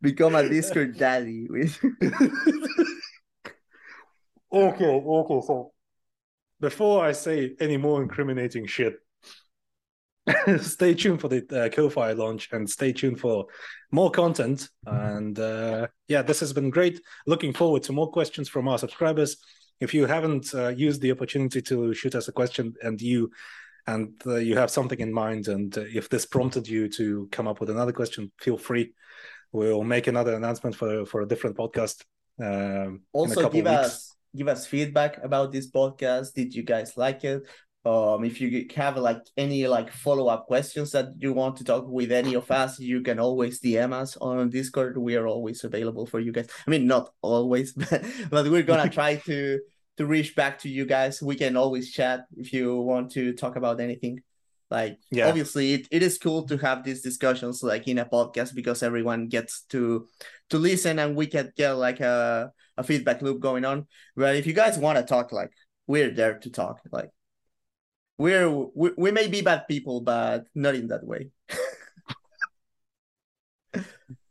Become a Discord daddy with okay, okay. So before I say any more incriminating shit, stay tuned for the uh, Ko-Fi launch and stay tuned for more content. And uh, yeah, this has been great. Looking forward to more questions from our subscribers. If you haven't uh, used the opportunity to shoot us a question and you and uh, you have something in mind, and uh, if this prompted you to come up with another question, feel free. We'll make another announcement for for a different podcast. Um, also give us give us feedback about this podcast. Did you guys like it? Um if you have like any like follow-up questions that you want to talk with any of us you can always dm us on discord. We are always available for you guys. I mean not always but, but we're gonna try to to reach back to you guys. We can always chat if you want to talk about anything like Yeah. obviously it, it is cool to have these discussions like in a podcast because everyone gets to to listen and we can get like a, a feedback loop going on but if you guys want to talk like we're there to talk like we're we, we may be bad people but not in that way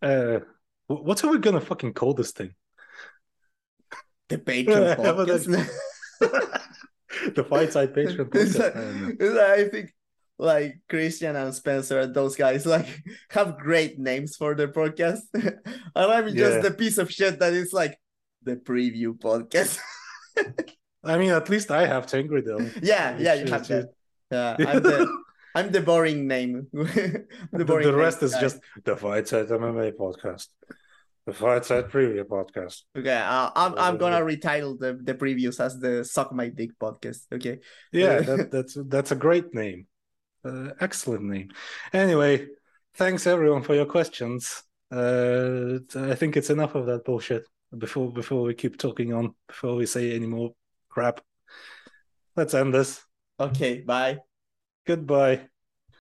Uh, what are we gonna fucking call this thing? the patreon podcast the Fight Site Patreon podcast. like- I don't know. it's like, I think like Christian and Spencer and those guys like have great names for their podcast. and I'm just Yeah. the piece of shit that is like the preview podcast. I mean, at least I have Tengri though. yeah, yeah, you have that. Yeah, I'm the I'm the boring name. the The, boring the rest name is guy. just the Fight Site MMA podcast, the Fight Site Preview podcast. okay. Uh, I'm I'm Uh, gonna retitle the the previews as the Suck My Dick podcast. Okay. Yeah, Uh, that, that's that's a great name, uh, excellent name. Anyway, thanks everyone for your questions. Uh, I think it's enough of that bullshit. Before before we keep talking on, before we say any more crap, let's end this. Okay. Bye. Goodbye.